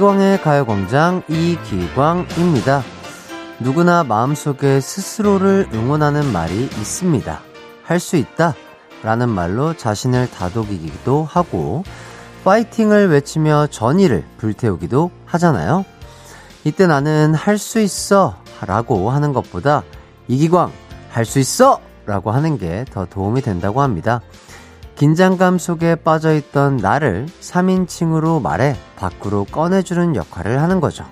이기광의 가요광장 이기광입니다. 누구나 마음속에 스스로를 응원하는 말이 있습니다. 할 수 있다. 라는 말로 자신을 다독이기도 하고, 파이팅을 외치며 전의를 불태우기도 하잖아요. 이때 나는 할 수 있어. 라고 하는 것보다, 이기광, 할 수 있어! 라고 하는 게 더 도움이 된다고 합니다. 긴장감 속에 빠져있던 나를 3인칭으로 말해 밖으로 꺼내주는 역할을 하는 거죠.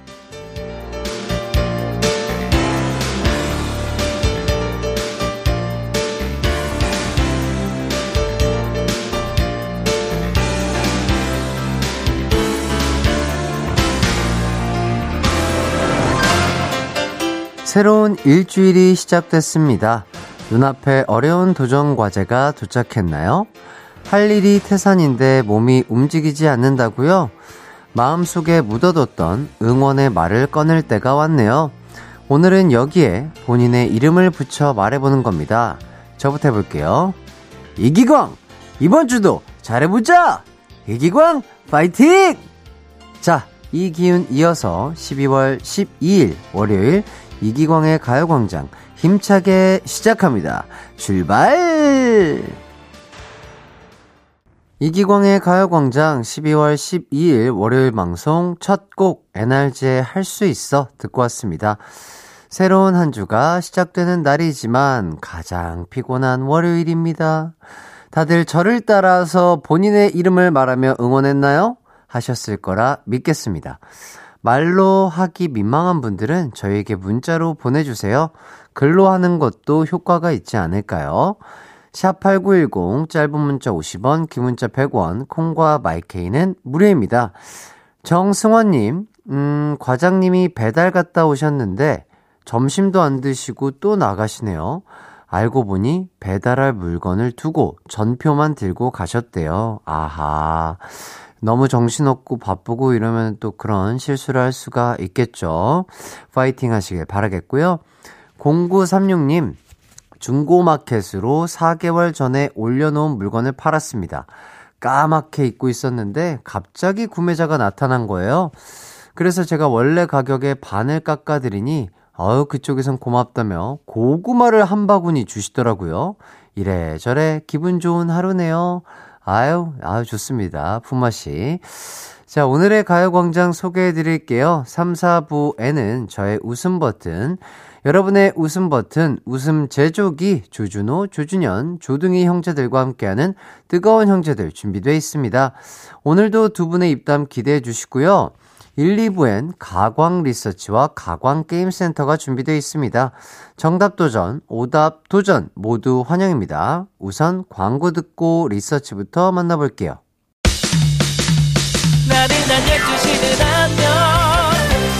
새로운 일주일이 시작됐습니다. 눈앞에 어려운 도전 과제가 도착했나요? 할 일이 태산인데 몸이 움직이지 않는다고요? 마음속에 묻어뒀던 응원의 말을 꺼낼 때가 왔네요. 오늘은 여기에 본인의 이름을 붙여 말해보는 겁니다. 저부터 해볼게요. 이기광! 이번 주도 잘해보자! 이기광, 파이팅! 자, 이 기운 이어서 12월 12일 월요일 이기광의 가요광장 힘차게 시작합니다. 출발! 이기광의 가요광장 12월 12일 월요일 방송 첫 곡 NRG의 할수 있어 듣고 왔습니다. 새로운 한 주가 시작되는 날이지만 가장 피곤한 월요일입니다. 다들 저를 따라서 본인의 이름을 말하며 응원했나요? 하셨을 거라 믿겠습니다. 말로 하기 민망한 분들은 저에게 문자로 보내주세요. 글로 하는 것도 효과가 있지 않을까요? 샵8910 짧은 문자 50원, 긴 문자 100원, 콩과 마이케이는 무료입니다. 정승원님, 음, 과장님이 배달 갔다 오셨는데 점심도 안 드시고 또 나가시네요. 알고 보니 배달할 물건을 두고 전표만 들고 가셨대요. 아하. 너무 정신없고 바쁘고 이러면 또 그런 실수를 할 수가 있겠죠. 파이팅 하시길 바라겠고요. 0936님, 중고마켓으로 4개월 전에 올려놓은 물건을 팔았습니다. 까맣게 입고 있었는데 갑자기 구매자가 나타난 거예요. 그래서 제가 원래 가격에 반을 깎아드리니 어유 그쪽에선 고맙다며 고구마를 한 바구니 주시더라고요. 이래저래 기분 좋은 하루네요. 아유, 아유, 좋습니다. 품맛이. 자, 오늘의 가요광장 소개해 드릴게요. 3, 4부에는 저의 웃음 버튼, 여러분의 웃음 버튼, 웃음 제조기, 조준호, 조준현, 조등희 형제들과 함께하는 뜨거운 형제들 준비되어 있습니다. 오늘도 두 분의 입담 기대해 주시고요. 1, 2부엔 가광 리서치와 가광 게임센터가 준비되어 있습니다. 정답 도전, 오답 도전 모두 환영입니다. 우선 광고 듣고 리서치부터 만나볼게요. 나른한 12시는 안녕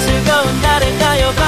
즐거운 날을 가요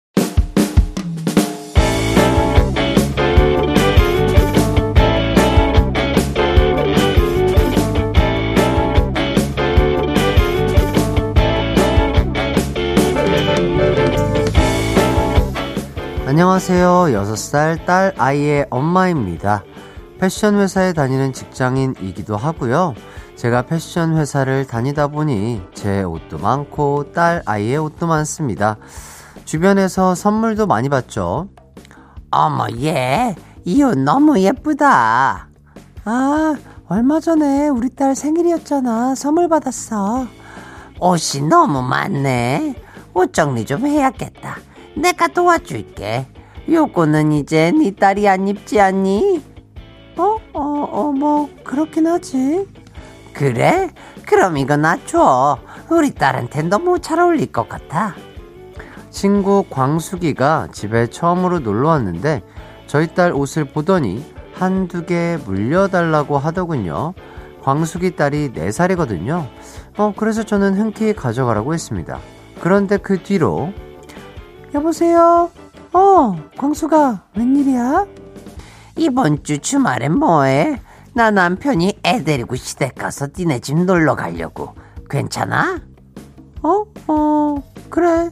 안녕하세요. 6살 딸 아이의 엄마입니다. 패션 회사에 다니는 직장인이기도 하고요. 제가 패션 회사를 다니다 보니 제 옷도 많고 딸 아이의 옷도 많습니다. 주변에서 선물도 많이 받죠. 어머, 얘, 이 옷 너무 예쁘다. 아, 얼마 전에 우리 딸 생일이었잖아. 선물 받았어. 옷이 너무 많네. 옷 정리 좀 해야겠다. 내가 도와줄게. 요거는 이제 네 딸이 안 입지 않니? 어? 어, 어, 뭐, 그렇긴 하지. 그래? 그럼 이거 나 줘. 우리 딸한테 너무 잘 어울릴 것 같아. 친구 광숙이가 집에 처음으로 놀러 왔는데 저희 딸 옷을 보더니 한두 개 물려달라고 하더군요. 광숙이 딸이 4살이거든요. 어, 그래서 저는 흔쾌히 가져가라고 했습니다. 그런데 그 뒤로 여보세요? 어, 광수가 웬일이야? 이번 주 주말엔 뭐해? 나 남편이 애 데리고 시댁 가서 니네 집 놀러 가려고. 괜찮아? 어, 어, 그래.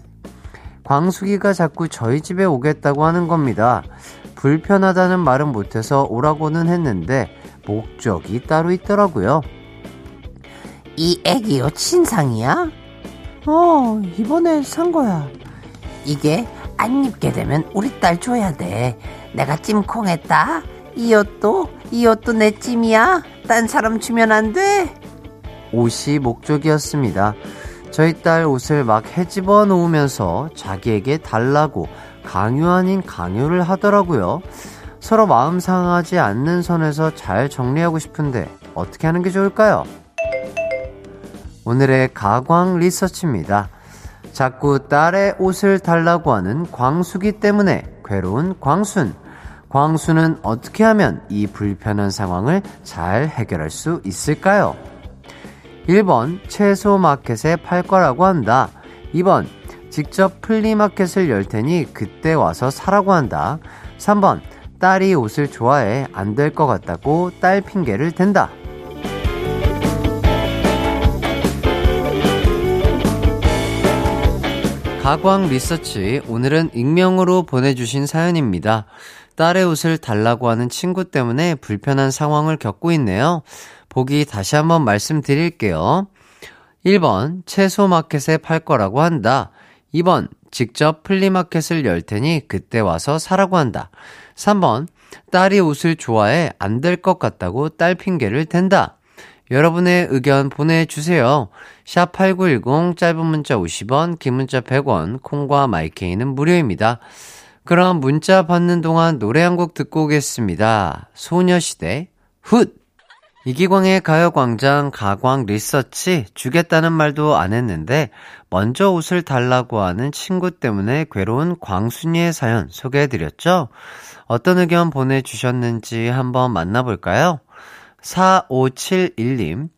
광숙이가 자꾸 저희 집에 오겠다고 하는 겁니다. 불편하다는 말은 못해서 오라고는 했는데 목적이 따로 있더라고요. 이 애기 옷 신상이야? 어, 이번에 산 거야. 이게 안 입게 되면 우리 딸 줘야 돼. 내가 찜콩했다. 이 옷도 이 옷도 내 찜이야. 딴 사람 주면 안 돼. 옷이 목적이었습니다. 저희 딸 옷을 막 헤집어 놓으면서 자기에게 달라고 강요 아닌 강요를 하더라고요. 서로 마음 상하지 않는 선에서 잘 정리하고 싶은데 어떻게 하는 게 좋을까요? 오늘의 가광 리서치입니다. 자꾸 딸의 옷을 달라고 하는 광수기 때문에 괴로운 광순. 광수는 어떻게 하면 이 불편한 상황을 잘 해결할 수 있을까요? 1번, 채소 마켓에 팔 거라고 한다. 2번, 직접 플리마켓을 열 테니 그때 와서 사라고 한다. 3번, 딸이 옷을 좋아해 안 될 것 같다고 딸 핑계를 댄다. 가광 리서치 오늘은 익명으로 보내주신 사연입니다. 딸의 옷을 달라고 하는 친구 때문에 불편한 상황을 겪고 있네요. 보기 다시 한번 말씀드릴게요. 1번 채소 마켓에 팔 거라고 한다. 2번 직접 flea market을 열 테니 그때 와서 사라고 한다. 3번 딸이 옷을 좋아해 안 될 것 같다고 딸 핑계를 댄다. 여러분의 의견 보내주세요. sharp 8910 짧은 문자 50원, 긴 문자 100원, 콩과 마이케이는 무료입니다. 그럼 문자 받는 동안 노래 한 곡 듣고 오겠습니다. 소녀시대 훗! 이기광의 가요광장 가광 리서치 주겠다는 말도 안 했는데 먼저 옷을 달라고 하는 친구 때문에 괴로운 광순이의 사연 소개해드렸죠? 어떤 의견 보내주셨는지 한번 만나볼까요? 4571님,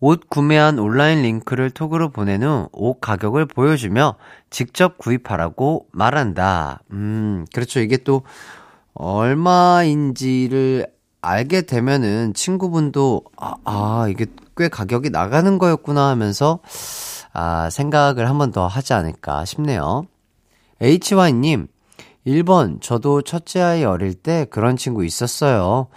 옷 구매한 온라인 링크를 톡으로 보낸 후 옷 가격을 보여주며 직접 구입하라고 말한다. 음, 그렇죠. 이게 또 얼마인지를 알게 되면은 친구분도 아, 아, 이게 꽤 가격이 나가는 거였구나 하면서 아, 생각을 한 번 더 하지 않을까 싶네요. HY님, 1번, 저도 첫째 아이 어릴 때 그런 친구 있었어요.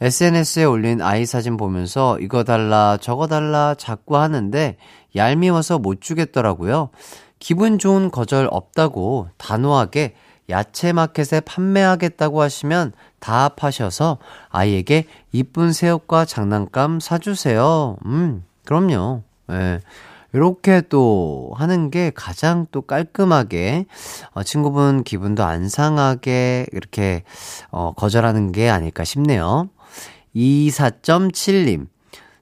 SNS에 올린 아이 사진 보면서 이거 달라, 저거 달라 자꾸 하는데 얄미워서 못 주겠더라고요. 기분 좋은 거절 없다고 단호하게 야채 마켓에 판매하겠다고 하시면 다 파셔서 아이에게 이쁜 새옷과 장난감 사주세요. 음, 그럼요. 예. 네. 이렇게 또 하는 게 가장 또 깔끔하게 어, 친구분 기분도 안 상하게 이렇게 어, 거절하는 게 아닐까 싶네요. 24.7님.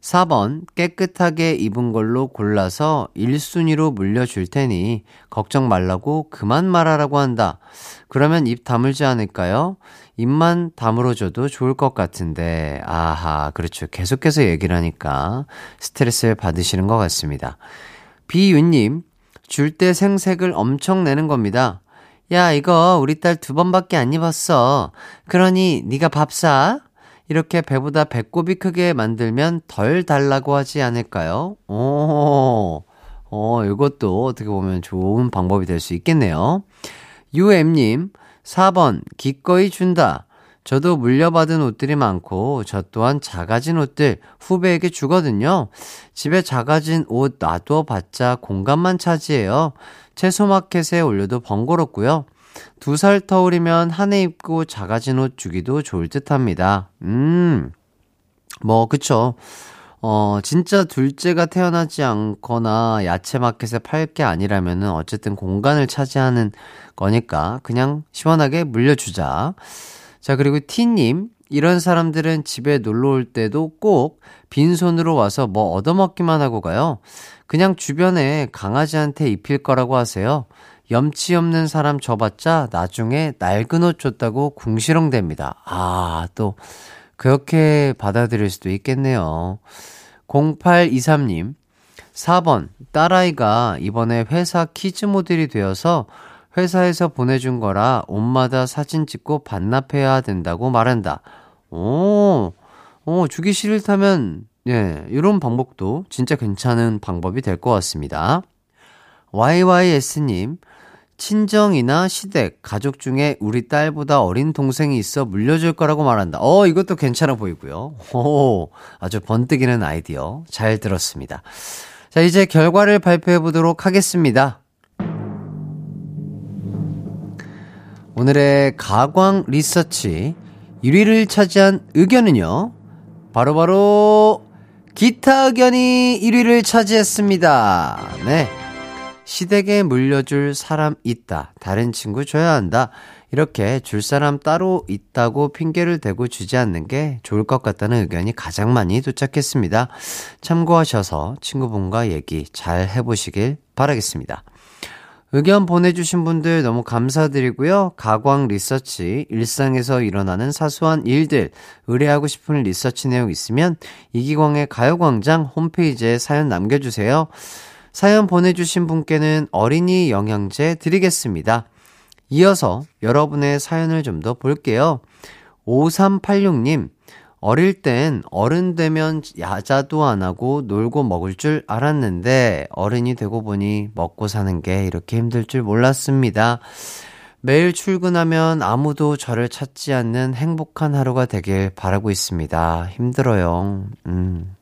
4번 깨끗하게 입은 걸로 골라서 1순위로 물려줄 테니 걱정 말라고 그만 말하라고 한다. 그러면 입 다물지 않을까요? 입만 다물어줘도 좋을 것 같은데 아하 그렇죠. 계속해서 얘기를 하니까 스트레스를 받으시는 것 같습니다. 비윤님 줄 때 생색을 엄청 내는 겁니다. 야 이거 우리 딸 두 번밖에 안 입었어. 그러니 네가 밥 사. 이렇게 배보다 배꼽이 크게 만들면 덜 달라고 하지 않을까요? 오, 어, 이것도 어떻게 보면 좋은 방법이 될 수 있겠네요. UM님, 4번, 기꺼이 준다. 저도 물려받은 옷들이 많고, 저 또한 작아진 옷들 후배에게 주거든요. 집에 작아진 옷 놔둬 봤자 공간만 차지해요. 채소마켓에 올려도 번거롭고요. 두 살 터울이면 한 해 입고 작아진 옷 주기도 좋을 듯 합니다. 음, 뭐, 그쵸. 어, 진짜 둘째가 태어나지 않거나 야채 마켓에 팔 게 아니라면은 어쨌든 공간을 차지하는 거니까 그냥 시원하게 물려주자. 자, 그리고 티님. 이런 사람들은 집에 놀러 올 때도 꼭 빈손으로 와서 뭐 얻어먹기만 하고 가요. 그냥 주변에 강아지한테 입힐 거라고 하세요. 염치 없는 사람 줘봤자 나중에 낡은 옷 줬다고 궁시렁댑니다. 아, 또, 그렇게 받아들일 수도 있겠네요. 0823님, 4번, 딸아이가 이번에 회사 kids 모델이 되어서 회사에서 보내준 거라 옷마다 사진 찍고 반납해야 된다고 말한다. 오, 오, 주기 싫다면, 예, 이런 방법도 진짜 괜찮은 방법이 될 것 같습니다. YYS님, 친정이나 시댁, 가족 중에 우리 딸보다 어린 동생이 있어 물려줄 거라고 말한다. 어, 이것도 괜찮아 보이고요. 오, 아주 번뜩이는 아이디어. 잘 들었습니다. 자, 이제 결과를 발표해 보도록 하겠습니다. 오늘의 가광 리서치 1위를 차지한 의견은요. 바로바로 바로 기타 의견이 1위를 차지했습니다. 네. 시댁에 물려줄 사람 있다. 다른 친구 줘야 한다. 이렇게 줄 사람 따로 있다고 핑계를 대고 주지 않는 게 좋을 것 같다는 의견이 가장 많이 도착했습니다. 참고하셔서 친구분과 얘기 잘 해보시길 바라겠습니다. 의견 보내주신 분들 너무 감사드리고요. 가광 리서치, 일상에서 일어나는 사소한 일들, 의뢰하고 싶은 리서치 내용 있으면 이기광의 가요광장 홈페이지에 사연 남겨주세요. 사연 보내주신 분께는 어린이 영양제 드리겠습니다. 이어서 여러분의 사연을 좀 더 볼게요. 5386님, 어릴 땐 어른 되면 야자도 안 하고 놀고 먹을 줄 알았는데 어른이 되고 보니 먹고 사는 게 이렇게 힘들 줄 몰랐습니다. 매일 출근하면 아무도 저를 찾지 않는 행복한 하루가 되길 바라고 있습니다. 힘들어요. 음.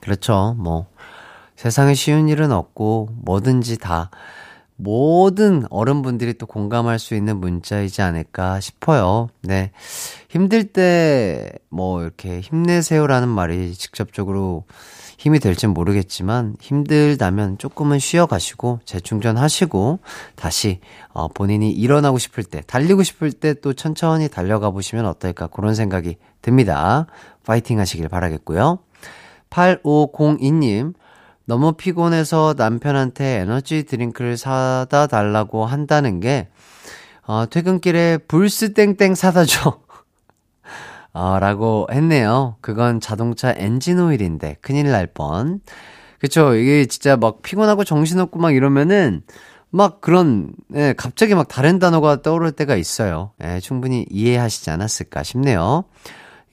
그렇죠. 뭐, 세상에 쉬운 일은 없고, 뭐든지 다 모든 어른분들이 또 공감할 수 있는 문자이지 않을까 싶어요. 네. 힘들 때, 뭐, 이렇게 힘내세요라는 말이 직접적으로 힘이 될진 모르겠지만, 힘들다면 조금은 쉬어가시고, 재충전하시고, 다시, 어, 본인이 일어나고 싶을 때, 달리고 싶을 때 또 천천히 달려가 보시면 어떨까, 그런 생각이 듭니다. 파이팅 하시길 바라겠고요. 8502님, 너무 피곤해서 남편한테 에너지 드링크를 사다 달라고 한다는 게, 어, 퇴근길에 불스 땡땡 사다 줘. 어, 라고 했네요. 그건 자동차 엔진 오일인데, 큰일 날 뻔. 그쵸. 이게 진짜 막 피곤하고 정신없고 막 이러면은, 막 그런, 예, 갑자기 막 다른 단어가 떠오를 때가 있어요. 예, 충분히 이해하시지 않았을까 싶네요.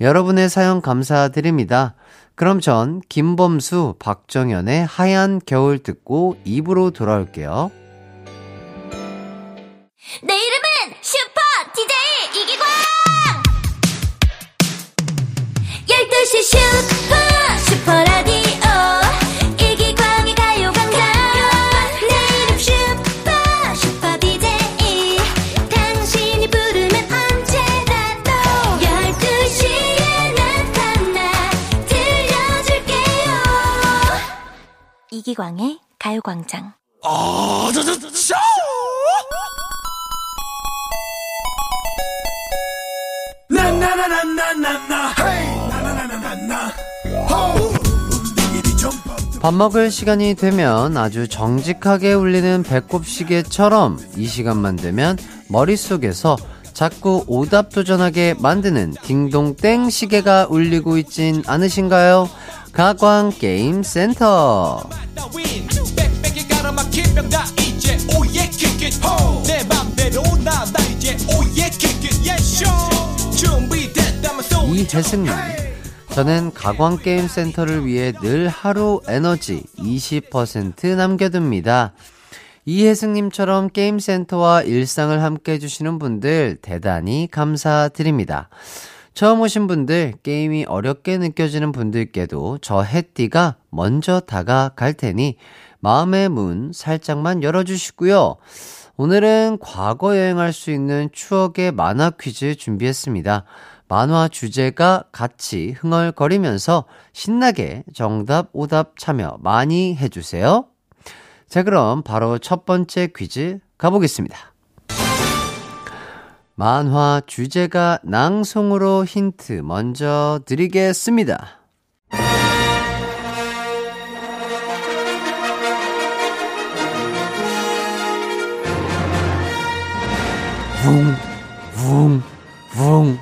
여러분의 사연 감사드립니다. 그럼 전 김범수, 박정현의 하얀 겨울 듣고 입으로 돌아올게요. 내 이름은 슈퍼 DJ 이기광! 12시 슈 이기광의 가요광장. 아, 저, 저, 저, 저! 밥 먹을 시간이 되면 아주 정직하게 울리는 배꼽 시계처럼 이 시간만 되면 머릿속에서 자꾸 오답 도전하게 만드는 딩동땡 시계가 울리고 있진 않으신가요? 가광 게임 센터. 이혜승님. 저는 가광 게임 센터를 위해 늘 하루 에너지 20% 남겨둡니다. 이혜승님처럼 게임센터와 일상을 함께 해주시는 분들 대단히 감사드립니다. 처음 오신 분들, 게임이 어렵게 느껴지는 분들께도 저 해띠가 먼저 다가갈 테니 마음의 문 살짝만 열어주시고요. 오늘은 과거 여행할 수 있는 추억의 만화 퀴즈 준비했습니다. 만화 주제가 같이 흥얼거리면서 신나게 정답, 오답 참여 많이 해주세요. 자, 그럼 바로 첫 번째 퀴즈 가보겠습니다. 만화 주제가 낭송으로 힌트 먼저 드리겠습니다. 붕, 붕, 붕.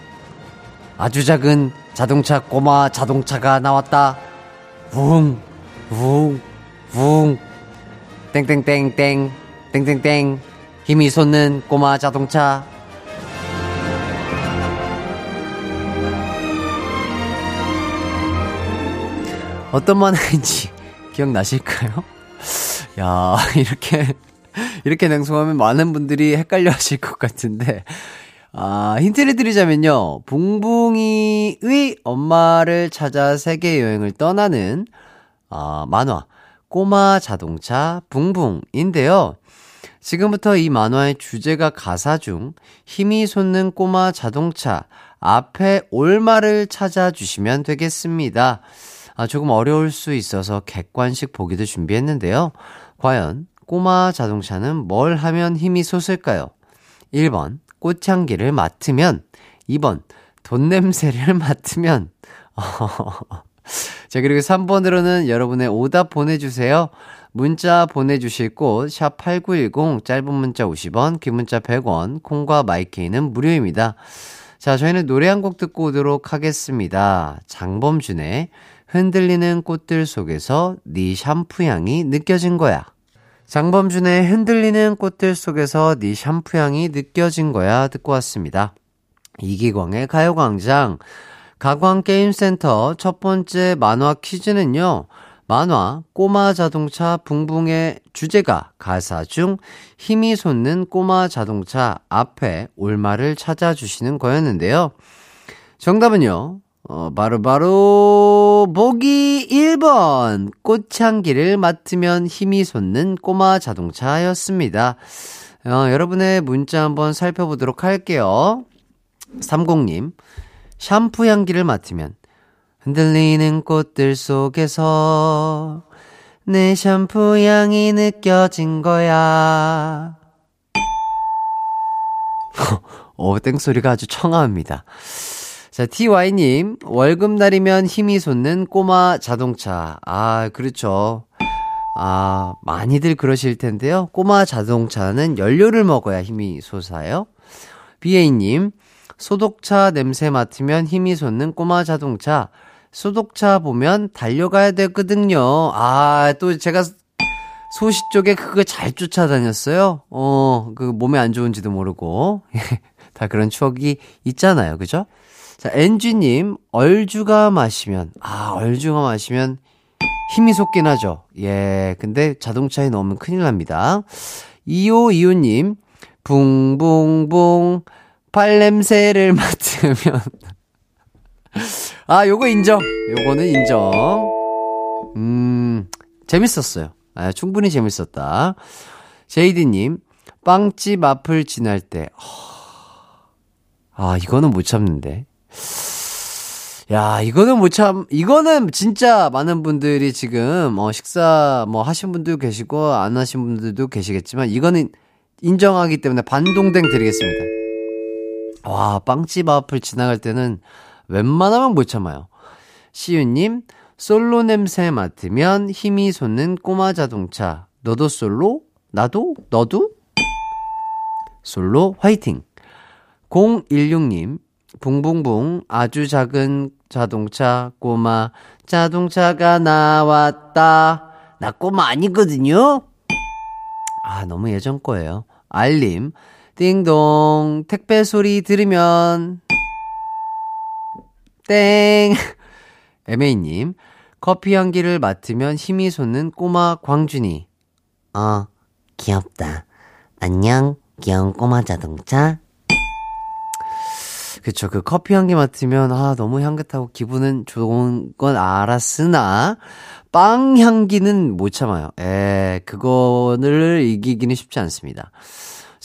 아주 작은 자동차 꼬마 자동차가 나왔다. 붕, 붕, 붕. 땡땡땡땡, 땡땡땡. 힘이 솟는 꼬마 자동차. 어떤 만화인지 기억나실까요? 야, 이렇게, 이렇게 냉송하면 많은 분들이 헷갈려 하실 것 같은데, 아, 힌트를 드리자면요. 붕붕이의 엄마를 찾아 세계 여행을 떠나는, 아, 만화, 꼬마 자동차 붕붕인데요. 지금부터 이 만화의 주제가 가사 중 힘이 솟는 꼬마 자동차 앞에 올마를 찾아주시면 되겠습니다. 아, 조금 어려울 수 있어서 객관식 보기도 준비했는데요. 과연 꼬마 자동차는 뭘 하면 힘이 솟을까요? 1번, 꽃향기를 맡으면, 2번, 돈 냄새를 맡으면, 자, 그리고 3번으로는 여러분의 오답 보내주세요. 문자 보내주실 곳, 샵8910, 짧은 문자 50원, 긴 문자 100원, 콩과 마이케이는 무료입니다. 자, 저희는 노래 한 곡 듣고 오도록 하겠습니다. 장범준의 흔들리는 꽃들 속에서 네 샴푸 향이 느껴진 거야. 장범준의 흔들리는 꽃들 속에서 네 샴푸 향이 느껴진 거야 듣고 왔습니다. 이기광의 가요광장 가광게임센터 첫 번째 만화 퀴즈는요. 만화 꼬마 자동차 붕붕의 주제가 가사 중 힘이 솟는 꼬마 자동차 앞에 올마를 찾아주시는 거였는데요. 정답은요. 어, 바로, 바로, 보기 1번. 꽃향기를 맡으면 힘이 솟는 꼬마 자동차였습니다. 어, 여러분의 문자 한번 살펴보도록 할게요. 30님, 샴푸 향기를 맡으면 흔들리는 꽃들 속에서 내 샴푸 향이 느껴진 거야. 어, 땡소리가 아주 청아합니다. 자, TY님, 월급날이면 힘이 솟는 꼬마 자동차. 아, 그렇죠. 아, 많이들 그러실 텐데요. 꼬마 자동차는 연료를 먹어야 힘이 솟아요. BA님, 소독차 냄새 맡으면 힘이 솟는 꼬마 자동차. 소독차 보면 달려가야 되거든요. 아, 또 제가 소시 쪽에 그거 잘 쫓아다녔어요. 어, 그 몸에 안 좋은지도 모르고. 다 그런 추억이 있잖아요. 그죠? 자, 엔지님, 얼주가 마시면, 아, 얼주가 마시면 힘이 솟긴 하죠. 예, 근데 자동차에 넣으면 큰일 납니다. 2525님, 붕붕붕, 발냄새를 맡으면. 아, 요거 인정. 요거는 인정. 음, 재밌었어요. 아, 충분히 재밌었다. 제이디님, 빵집 앞을 지날 때, 아, 이거는 못 참는데. 야, 이거는 못 참, 이거는 진짜 많은 분들이 지금, 어, 식사 뭐 하신 분도 계시고, 안 하신 분들도 계시겠지만, 이거는 인정하기 때문에 반동댕 드리겠습니다. 와, 빵집 앞을 지나갈 때는 웬만하면 못 참아요. 시윤님, 솔로 냄새 맡으면 힘이 솟는 꼬마 자동차. 너도 솔로? 나도? 너도? 솔로 화이팅! 016님, 붕붕붕 아주 작은 자동차 꼬마 자동차가 나왔다. 나 꼬마 아니거든요. 아, 너무 예전 거예요. 알림. 띵동 택배 소리 들으면 땡. 에메이님, 커피 향기를 맡으면 힘이 솟는 꼬마 광준이. 어, 귀엽다. 안녕, 귀여운 꼬마 자동차. 그쵸. 그 커피 향기 맡으면, 아, 너무 향긋하고 기분은 좋은 건 알았으나, 빵 향기는 못 참아요. 에, 그거를 이기기는 쉽지 않습니다.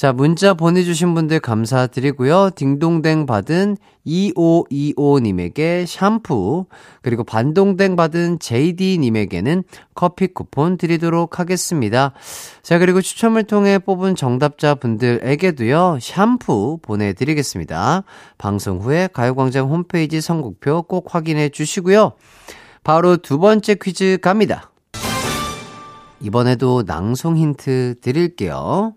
자, 문자 보내주신 분들 감사드리고요. 딩동댕 받은 2525님에게 샴푸, 그리고 반동댕 받은 JD님에게는 커피 쿠폰 드리도록 하겠습니다. 자, 그리고 추첨을 통해 뽑은 정답자 분들에게도요, 샴푸 보내드리겠습니다. 방송 후에 가요광장 홈페이지 선곡표 꼭 확인해 주시고요. 바로 두 번째 퀴즈 갑니다. 이번에도 낭송 힌트 드릴게요.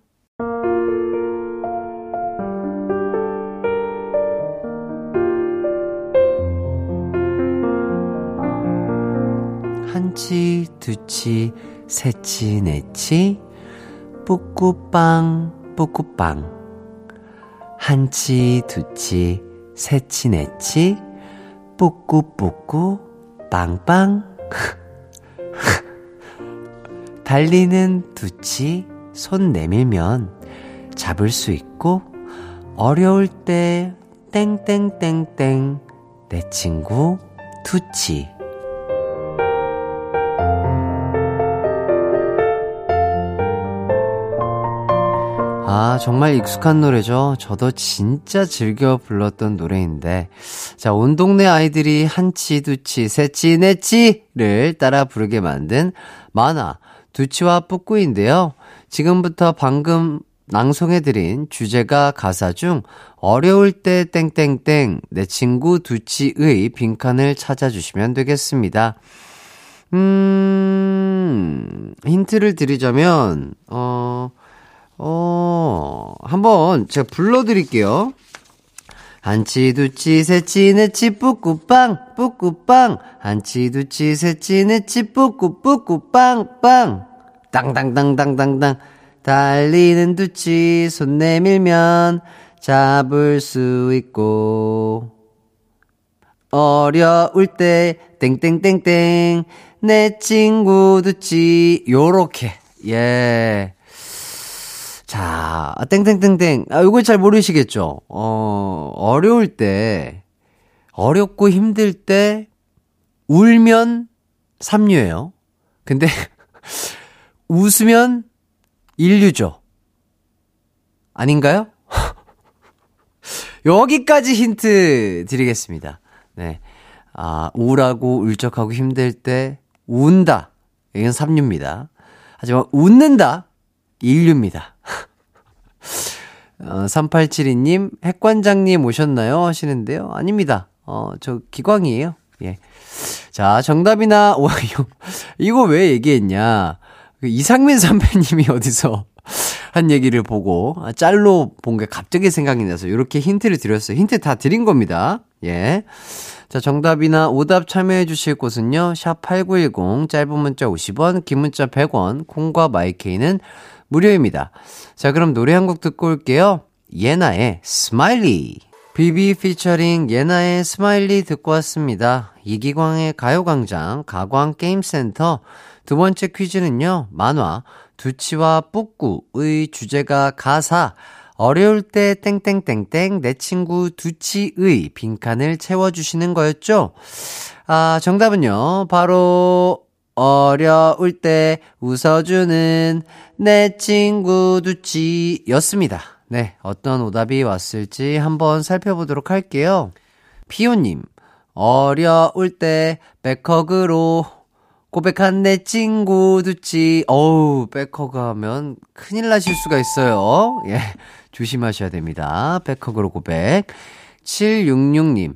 한치, 두치, 세치, 네치, 뿌꾸빵, 뿌꾸빵. 한치, 두치, 세치, 네치, 뿌꾸뿌꾸, 빵빵. 달리는 두치, 손 내밀면 잡을 수 있고, 어려울 때, 땡땡땡땡, 내 친구, 두치. 아, 정말 익숙한 노래죠. 저도 진짜 즐겨 불렀던 노래인데. 자, 온 동네 아이들이 한치, 두치, 세치, 네치를 따라 부르게 만든 만화, 두치와 뿌꾸인데요. 지금부터 방금 낭송해드린 주제가 가사 중 어려울 때 땡땡땡 내 친구 두치의 빈칸을 찾아주시면 되겠습니다. 음, 힌트를 드리자면, 어, 어, 한번 제가 불러드릴게요. 한치, 두치, 세치, 네치, 뿌꾸빵, 뿌꾸빵. 한치, 두치, 세치, 네치, 뿌꾸, 뿌꾸빵, 빵. 땅땅땅땅땅땅. 달리는 두치, 손 내밀면 잡을 수 있고. 어려울 때, 땡땡땡땡. 내 친구 두치. 요렇게. 예. 자, 땡땡땡땡. 아, 이걸 잘 모르시겠죠? 어, 어려울 때, 어렵고 힘들 때, 울면 삼류예요. 근데, 웃으면 인류죠. 아닌가요? 여기까지 힌트 드리겠습니다. 네. 아, 우울하고 울적하고 힘들 때, 운다. 이건 삼류입니다. 하지만 웃는다. 인류입니다. 어, 3872님, 핵관장님 오셨나요? 하시는데요. 아닙니다. 어, 저 기광이에요. 예. 자, 정답이나, 와, 이거, 이거 왜 얘기했냐. 그 이상민 선배님이 어디서 한 얘기를 보고, 아, 짤로 본 게 갑자기 생각이 나서 이렇게 힌트를 드렸어요. 힌트 다 드린 겁니다. 예. 자, 정답이나 오답 참여해 주실 곳은요. sharp 8910, 짧은 문자 50원, 긴 문자 100원, 콩과 마이케이는 무료입니다. 자, 그럼 노래 한 곡 듣고 올게요. 예나의 Smiley. 비비 피처링 예나의 Smiley 듣고 왔습니다. 이기광의 가요광장 가광게임센터 두 번째 퀴즈는요. 만화 두치와 뿌꾸의 주제가 가사 어려울 때 땡땡땡땡 내 친구 두치의 빈칸을 채워주시는 거였죠. 아 정답은요. 바로 어려울 때 웃어주는 내 친구 두치였습니다. 네, 어떤 오답이 왔을지 한번 살펴보도록 할게요. 피오님, 어려울 때 back hug로 고백한 내 친구 두치. 어우, back hug 하면 큰일 나실 수가 있어요. 예, 조심하셔야 됩니다. back hug로 고백. 766님,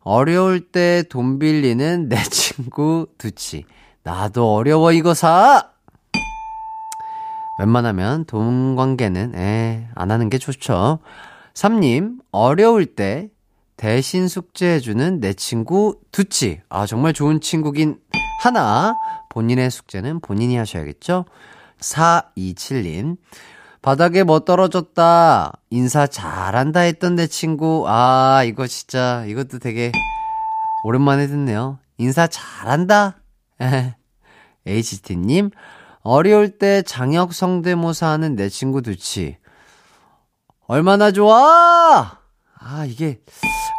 어려울 때 돈 빌리는 내 친구 두치. 나도 어려워 이거 사! 웬만하면 돈 관계는, 에, 안 하는 게 좋죠. 3님, 어려울 때 대신 숙제해주는 내 친구 두치. 아, 정말 좋은 친구긴 하나. 본인의 숙제는 본인이 하셔야겠죠? 427님, 바닥에 뭐 떨어졌다. 인사 잘한다 했던 내 친구. 아, 이거 진짜, 이것도 되게 오랜만에 듣네요. 인사 잘한다. HT님, 어려울 때 장혁 성대모사 하는 내 친구 두치. 얼마나 좋아! 아, 이게,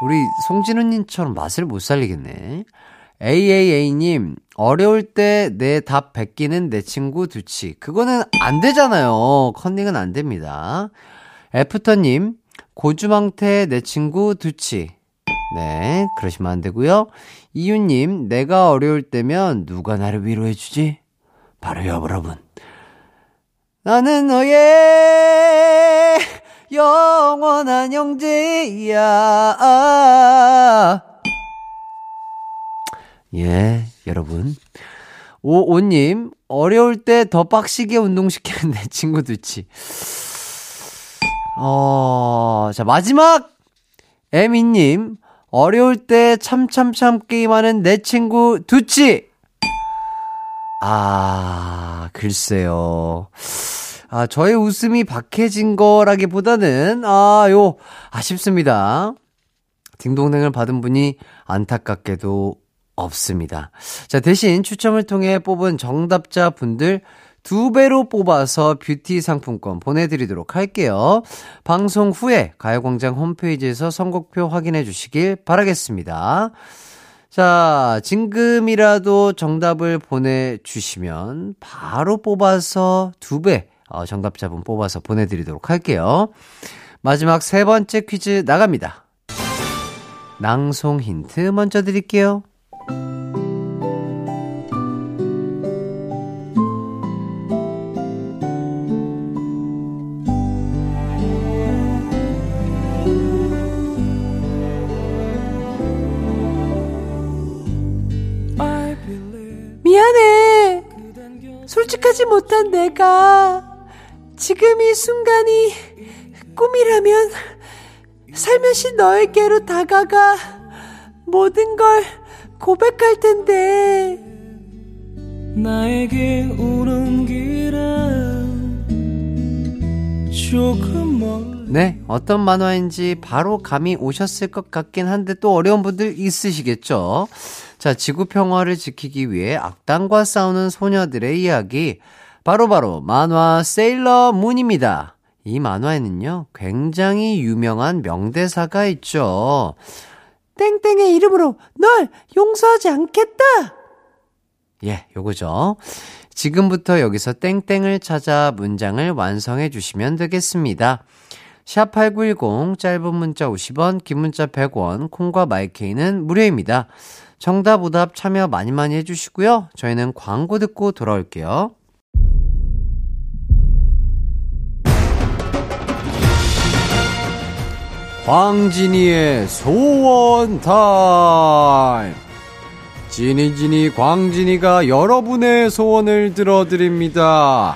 우리 송진우님처럼 맛을 못 살리겠네. AAA님, 어려울 때 내 답 베끼는 내 친구 두치. 그거는 안 되잖아요. 컨닝은 안 됩니다. 애프터님, 고주망태 내 친구 두치. 네, 그러시면 안 되고요. 이유님, 내가 어려울 때면 누가 나를 위로해주지? 바로 여러분. 나는 너의 영원한 형제야. 예, 여러분. 오오님, 어려울 때 더 빡시게 운동시키는 내 친구 두치. 어, 자, 마지막! 에미님, 어려울 때 참참참 게임하는 내 친구 두치! 아, 글쎄요. 아, 저의 웃음이 박해진 거라기보다는, 아, 요, 아쉽습니다. 딩동댕을 받은 분이 안타깝게도 없습니다. 자, 대신 추첨을 통해 뽑은 정답자 분들 두 배로 뽑아서 뷰티 상품권 보내드리도록 할게요. 방송 후에 가요광장 홈페이지에서 선곡표 확인해 주시길 바라겠습니다. 자, 지금이라도 정답을 보내주시면 바로 뽑아서 두 배, 어, 정답자분 뽑아서 보내드리도록 할게요. 마지막 세 번째 퀴즈 나갑니다. 낭송 힌트 먼저 드릴게요. 솔직하지 못한 내가 지금 이 순간이 꿈이라면 살며시 너에게로 다가가 모든 걸 고백할 텐데. 나에게 오는 길은 조금 멀 네, 어떤 만화인지 바로 감이 오셨을 것 같긴 한데 또 어려운 분들 있으시겠죠? 자, 지구 평화를 지키기 위해 악당과 싸우는 소녀들의 이야기. 바로바로 바로 만화 세일러 문입니다. 이 만화에는요, 굉장히 유명한 명대사가 있죠. 땡땡의 이름으로 널 용서하지 않겠다! 예, 요거죠. 지금부터 여기서 땡땡을 찾아 문장을 완성해 주시면 되겠습니다. 샵8910 짧은 문자 50원, 긴 문자 100원, 콩과 마이케이는 무료입니다. 정답, 오답 참여 많이 많이 해주시고요. 저희는 광고 듣고 돌아올게요. 광진이의 소원 타임! 지니지니 광진이가 여러분의 소원을 들어드립니다.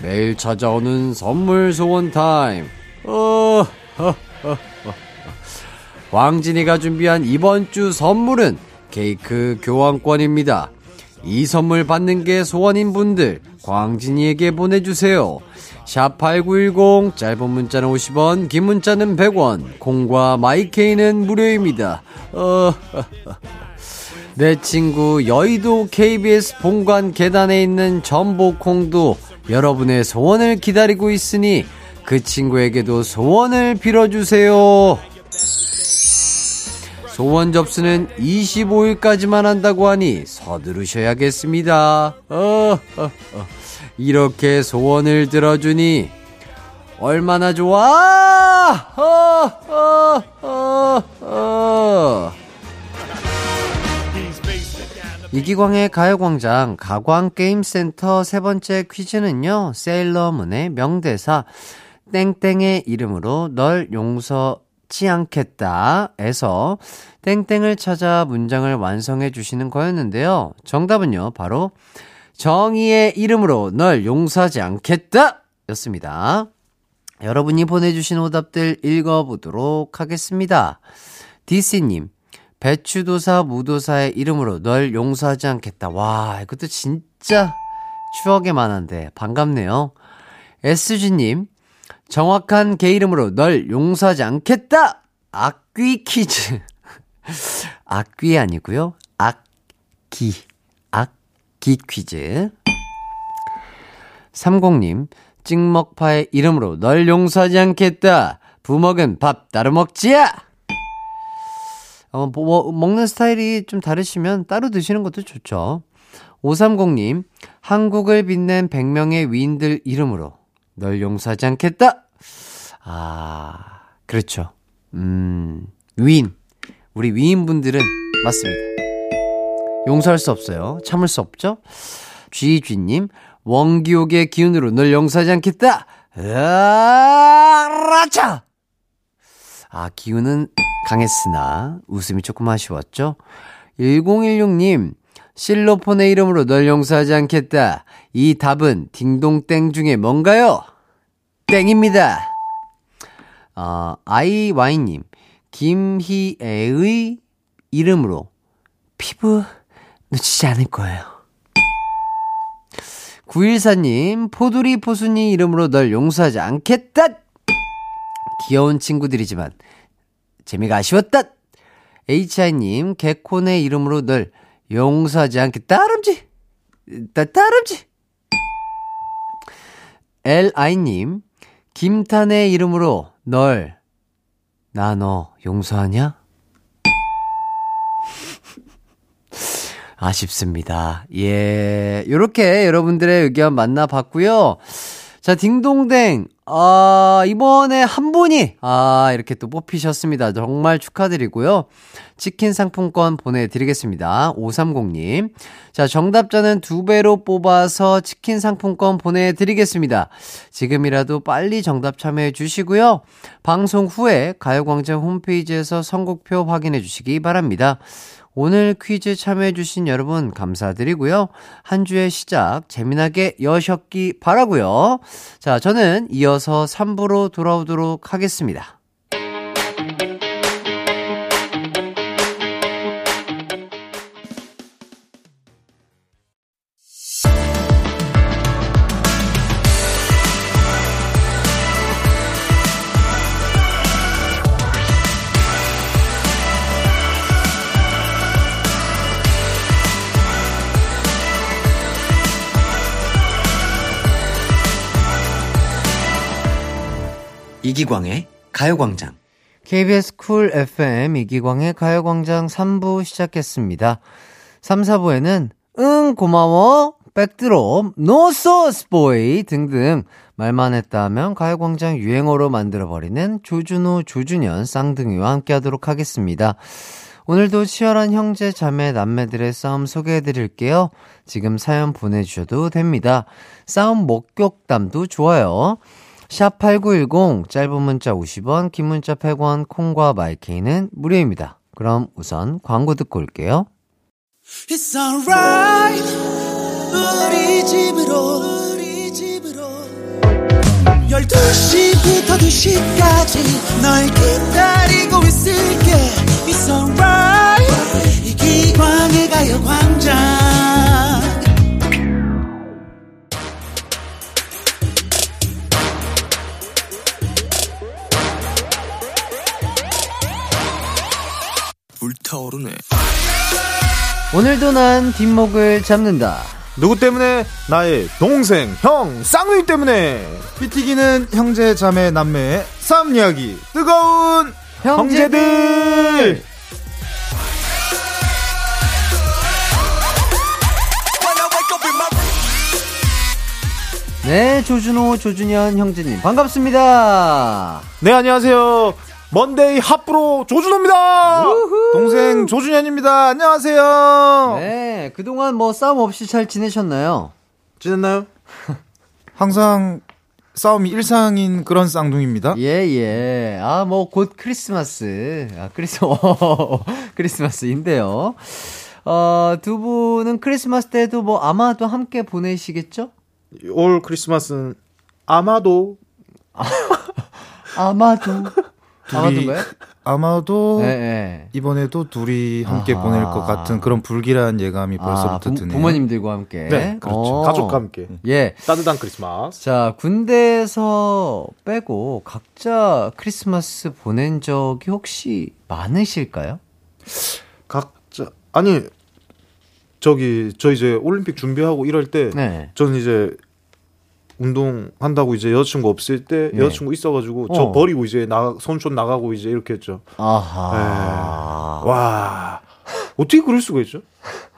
매일 찾아오는 선물 소원 타임. 어, 어, 어, 광진이가 준비한 이번 주 선물은 케이크 교환권입니다. 이 선물 받는 게 소원인 분들 광진이에게 보내주세요. 샵8910 짧은 문자는 50원 긴 문자는 100원 콩과 마이케이는 무료입니다. 어, 내 친구 여의도 KBS 본관 계단에 있는 전복콩도 여러분의 소원을 기다리고 있으니 그 친구에게도 소원을 빌어주세요. 소원 접수는 25일까지만 한다고 하니 서두르셔야겠습니다. 어, 어, 어. 이렇게 소원을 들어주니 얼마나 좋아! 어, 어, 어, 어. 이기광의 가요광장 가광게임센터 세 번째 퀴즈는요, 세일러문의 명대사, 땡땡의 이름으로 널 용서치 않겠다 에서 땡땡을 찾아 문장을 완성해 주시는 거였는데요. 정답은요, 바로 정의의 이름으로 널 용서하지 않겠다 였습니다. 여러분이 보내주신 오답들 읽어보도록 하겠습니다. 디씨님, 배추도사 무도사의 이름으로 널 용서하지 않겠다. 와, 이것도 진짜 추억에 만한데 반갑네요. SG님, 정확한 개 이름으로 널 용서하지 않겠다! 악귀 퀴즈. 악귀 아니고요 악기. 악기 퀴즈. 30님, 찍먹파의 이름으로 널 용서하지 않겠다. 부먹은 밥 따로 먹지야! 어, 뭐, 뭐, 먹는 스타일이 좀 다르시면 따로 드시는 것도 좋죠. 530님, 한국을 빛낸 100명의 위인들 이름으로 널 용서하지 않겠다! 아, 그렇죠. 음, 위인. 우리 위인분들은 맞습니다. 용서할 수 없어요. 참을 수 없죠? 쥐쥐님, 원기옥의 기운으로 널 용서하지 않겠다! 으아라차! 아, 기운은 강했으나 웃음이 조금 아쉬웠죠? 1016님, 실로폰의 이름으로 널 용서하지 않겠다. 이 답은 딩동땡 중에 뭔가요? 땡입니다. 어, 아이와이님, 김희애의 이름으로 피부 놓치지 않을 거예요. 914님, 포두리 포순이 이름으로 널 용서하지 않겠다! 귀여운 친구들이지만, 재미가 아쉬웠다! HI님, 개콘의 이름으로 널 용서하지 않겠다, 따름지! 따, 따름지! LI님, 김탄의 이름으로 널, 나 너 용서하냐? 아쉽습니다. 예. 요렇게 여러분들의 의견 만나봤고요. 자, 딩동댕. 아, 이번에 한 분이, 아, 이렇게 또 뽑히셨습니다. 정말 축하드리고요. 치킨 상품권 보내드리겠습니다. 530님. 자, 정답자는 두 배로 뽑아서 치킨 상품권 보내드리겠습니다. 지금이라도 빨리 정답 참여해 주시고요. 방송 후에 가요광장 홈페이지에서 선곡표 확인해 주시기 바랍니다. 오늘 퀴즈 참여해주신 여러분 감사드리고요. 한 주의 시작 재미나게 여셨기 바라고요. 자, 저는 이어서 3부로 돌아오도록 하겠습니다. 이기광의 가요광장. KBS Cool FM 이기광의 가요광장 3부 시작했습니다. 3, 4부에는 응 고마워 backdrop no sauce boy 등등 말만 했다 하면 가요광장 유행어로 만들어버리는 조준호 조준현 쌍둥이와 함께하도록 하겠습니다. 오늘도 치열한 형제 자매 남매들의 싸움 소개해드릴게요. 지금 사연 보내주셔도 됩니다. 싸움 목격담도 좋아요. 샵8910 짧은 문자 50원 긴 문자 100원 콩과 마이케이는 무료입니다. 그럼 우선 광고 듣고 올게요. It's alright. 우리 집으로 우리 집으로. 12시부터 2시까지 널 기다리고 있을게. It's alright. 이 기광의 가요광장 불타오르네 오늘도 난 뒷목을 잡는다. 누구 때문에? 나의 동생, 형, 쌍둥이 때문에. 삐튀기는 형제, 자매, 남매의 싸움 이야기. 뜨거운 형제들! 네, 조준호, 조준현 형제님 반갑습니다. 네, 안녕하세요. 먼데이 핫브로 조준호입니다. 동생 조준현입니다. 안녕하세요. 네, 그동안 뭐 싸움 없이 잘 지내셨나요? 지냈나요? 항상 싸움이 일상인 그런 쌍둥이입니다. 예, 예. 아, 뭐, 곧 크리스마스. 아, 크리스, 크리스마스인데요. 어, 두 분은 크리스마스 때도 뭐 아마도 함께 보내시겠죠? 올 크리스마스는 아마도 아마도. 둘이? 아마도 네, 네. 이번에도 둘이 함께 아하. 보낼 것 같은 그런 불길한 예감이 벌써부터 부, 드네요. 부모님들과 함께. 네, 그렇죠. 어. 가족과 함께. 예. 따뜻한 크리스마스. 자, 군대에서 빼고 각자 크리스마스 보낸 적이 혹시 많으실까요? 각자 아니 저기 저 이제 올림픽 준비하고 이럴 때 네. 저는 이제 운동 한다고 이제 여자친구 없을 때 네. 여자친구 있어가지고 저 어. 버리고 이제 나 손촌 나가고 이제 이렇게 했죠. 아하. 네. 와 어떻게 그럴 수가 있죠?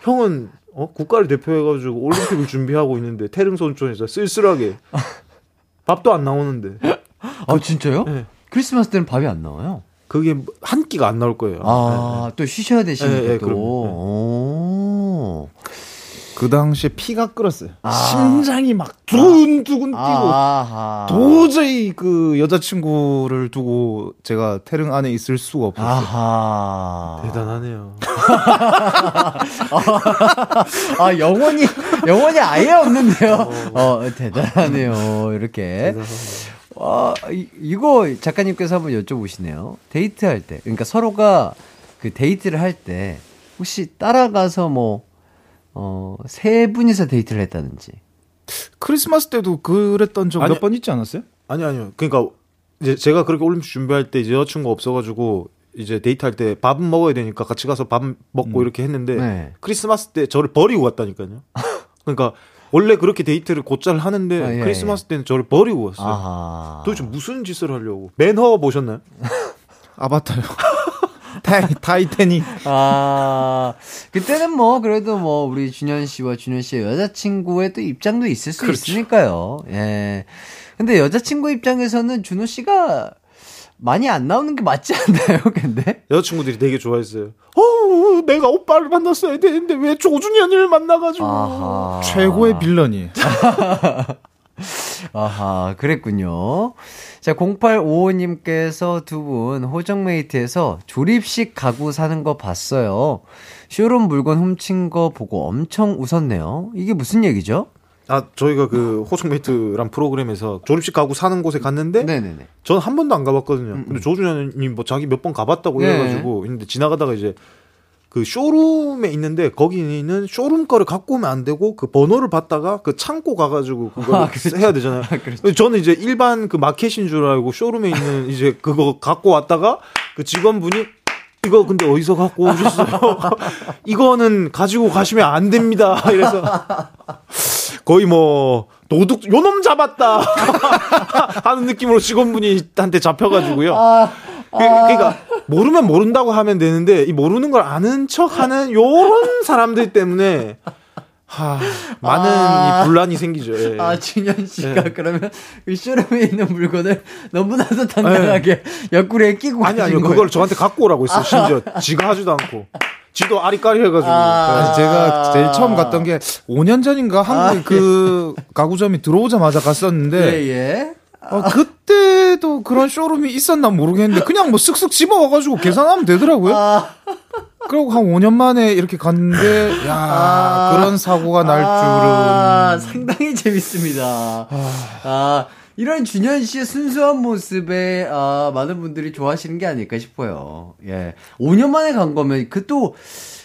형은 어? 국가를 대표해가지고 올림픽을 준비하고 있는데 태릉 손촌에서 쓸쓸하게 밥도 안 나오는데 아, 진짜요? 네. 크리스마스 때는 밥이 안 나와요? 그게 한 끼가 안 나올 거예요. 아, 또 쉬셔야 네, 네, 또. 그 당시에 피가 끓었어요. 아. 심장이 막 두근두근 뛰고 아하. 도저히 그 여자친구를 두고 제가 태릉 안에 있을 수가 없었어요. 아하. 대단하네요. 아, 영혼이, 영혼이 아예 없는데요. 어, 대단하네요. 이렇게. 아, 이, 이거 작가님께서 한번 여쭤보시네요. 데이트할 때. 그러니까 서로가 그 데이트를 할 때 혹시 따라가서 뭐, 어, 세 분이서 데이트를 했다든지. 크리스마스 때도 그랬던 적 몇 번 있지 않았어요? 아니 아니요. 그러니까 이제 제가 그렇게 올림픽 준비할 때 이제 여자친구 가 없어가지고 이제 데이트할 때 밥은 먹어야 되니까 같이 가서 밥 먹고 음. 이렇게 했는데 네. 크리스마스 때 저를 버리고 갔다니까요. 그러니까 원래 그렇게 데이트를 곧잘 하는데 아, 예, 크리스마스 때는 저를 버리고 갔어요. 아하. 도대체 무슨 짓을 하려고? 맨허 보셨나요? 아바타요. 타이, 타이타닉. 아, 그때는 뭐, 그래도 뭐, 우리 준현 씨와 준현 씨의 여자친구의 또 입장도 있을 수 있으니까요. 예. 근데 여자친구 입장에서는 준호 씨가 많이 안 나오는 게 맞지 않나요, 근데? 여자친구들이 되게 좋아했어요. 어, 내가 오빠를 만났어야 되는데 왜 조준현을 만나가지고. 아하. 최고의 빌런이. 아하, 그랬군요. 자, 0855님께서 두 분 호정메이트에서 조립식 가구 사는 거 봤어요. 쇼룸 물건 훔친 거 보고 엄청 웃었네요. 이게 무슨 얘기죠? 아, 저희가 그 호송메이트란 프로그램에서 조립식 가구 사는 곳에 갔는데 네네네. 저는 한 번도 안 가봤거든요. 근데 조준현이 뭐 자기 몇 번 가봤다고 네. 해가지고 있는데 지나가다가 이제 그 쇼룸에 있는데 거기는 쇼룸 거를 갖고 오면 안 되고 그 번호를 받다가 그 창고 가가지고 그걸 아, 그렇죠. 해야 되잖아요. 저는 이제 일반 그 마켓인 줄 알고 쇼룸에 있는 이제 그거 갖고 왔다가 그 직원분이 이거 근데 어디서 갖고 오셨어요? 이거는 가지고 가시면 안 됩니다. 이래서 거의 뭐 도둑 요놈 잡았다 하는 느낌으로 직원분이 한테 잡혀가지고요. 그, 그러니까 모르면 모른다고 하면 되는데 이 모르는 걸 아는 척하는 요런 사람들 때문에 하, 많은 아. 이 분란이 생기죠. 예. 아, 준현 씨가 네. 그러면 그 쇼룸에 있는 물건을 너무나도 당당하게 옆구리에 끼고 아니 아니요 거예요. 그걸 저한테 갖고 오라고 했어요. 심지어 지가 하지도 않고 지도 아리까리 해가지고 아. 아니, 제가 제일 처음 갔던 게 5년 전인가 한국에 그 가구점이 들어오자마자 갔었는데 예, 예. 어, 그 때도 그런 쇼룸이 있었나 모르겠는데 그냥 뭐 쓱쓱 집어와가지고 계산하면 되더라고요. 아. 그리고 한 5년 만에 이렇게 갔는데 야 그런 사고가 날 아, 줄은 상당히 재밌습니다. 아, 이런 준현 씨의 순수한 모습에 아, 많은 분들이 좋아하시는 게 아닐까 싶어요. 예. 5년 만에 간 거면 그 또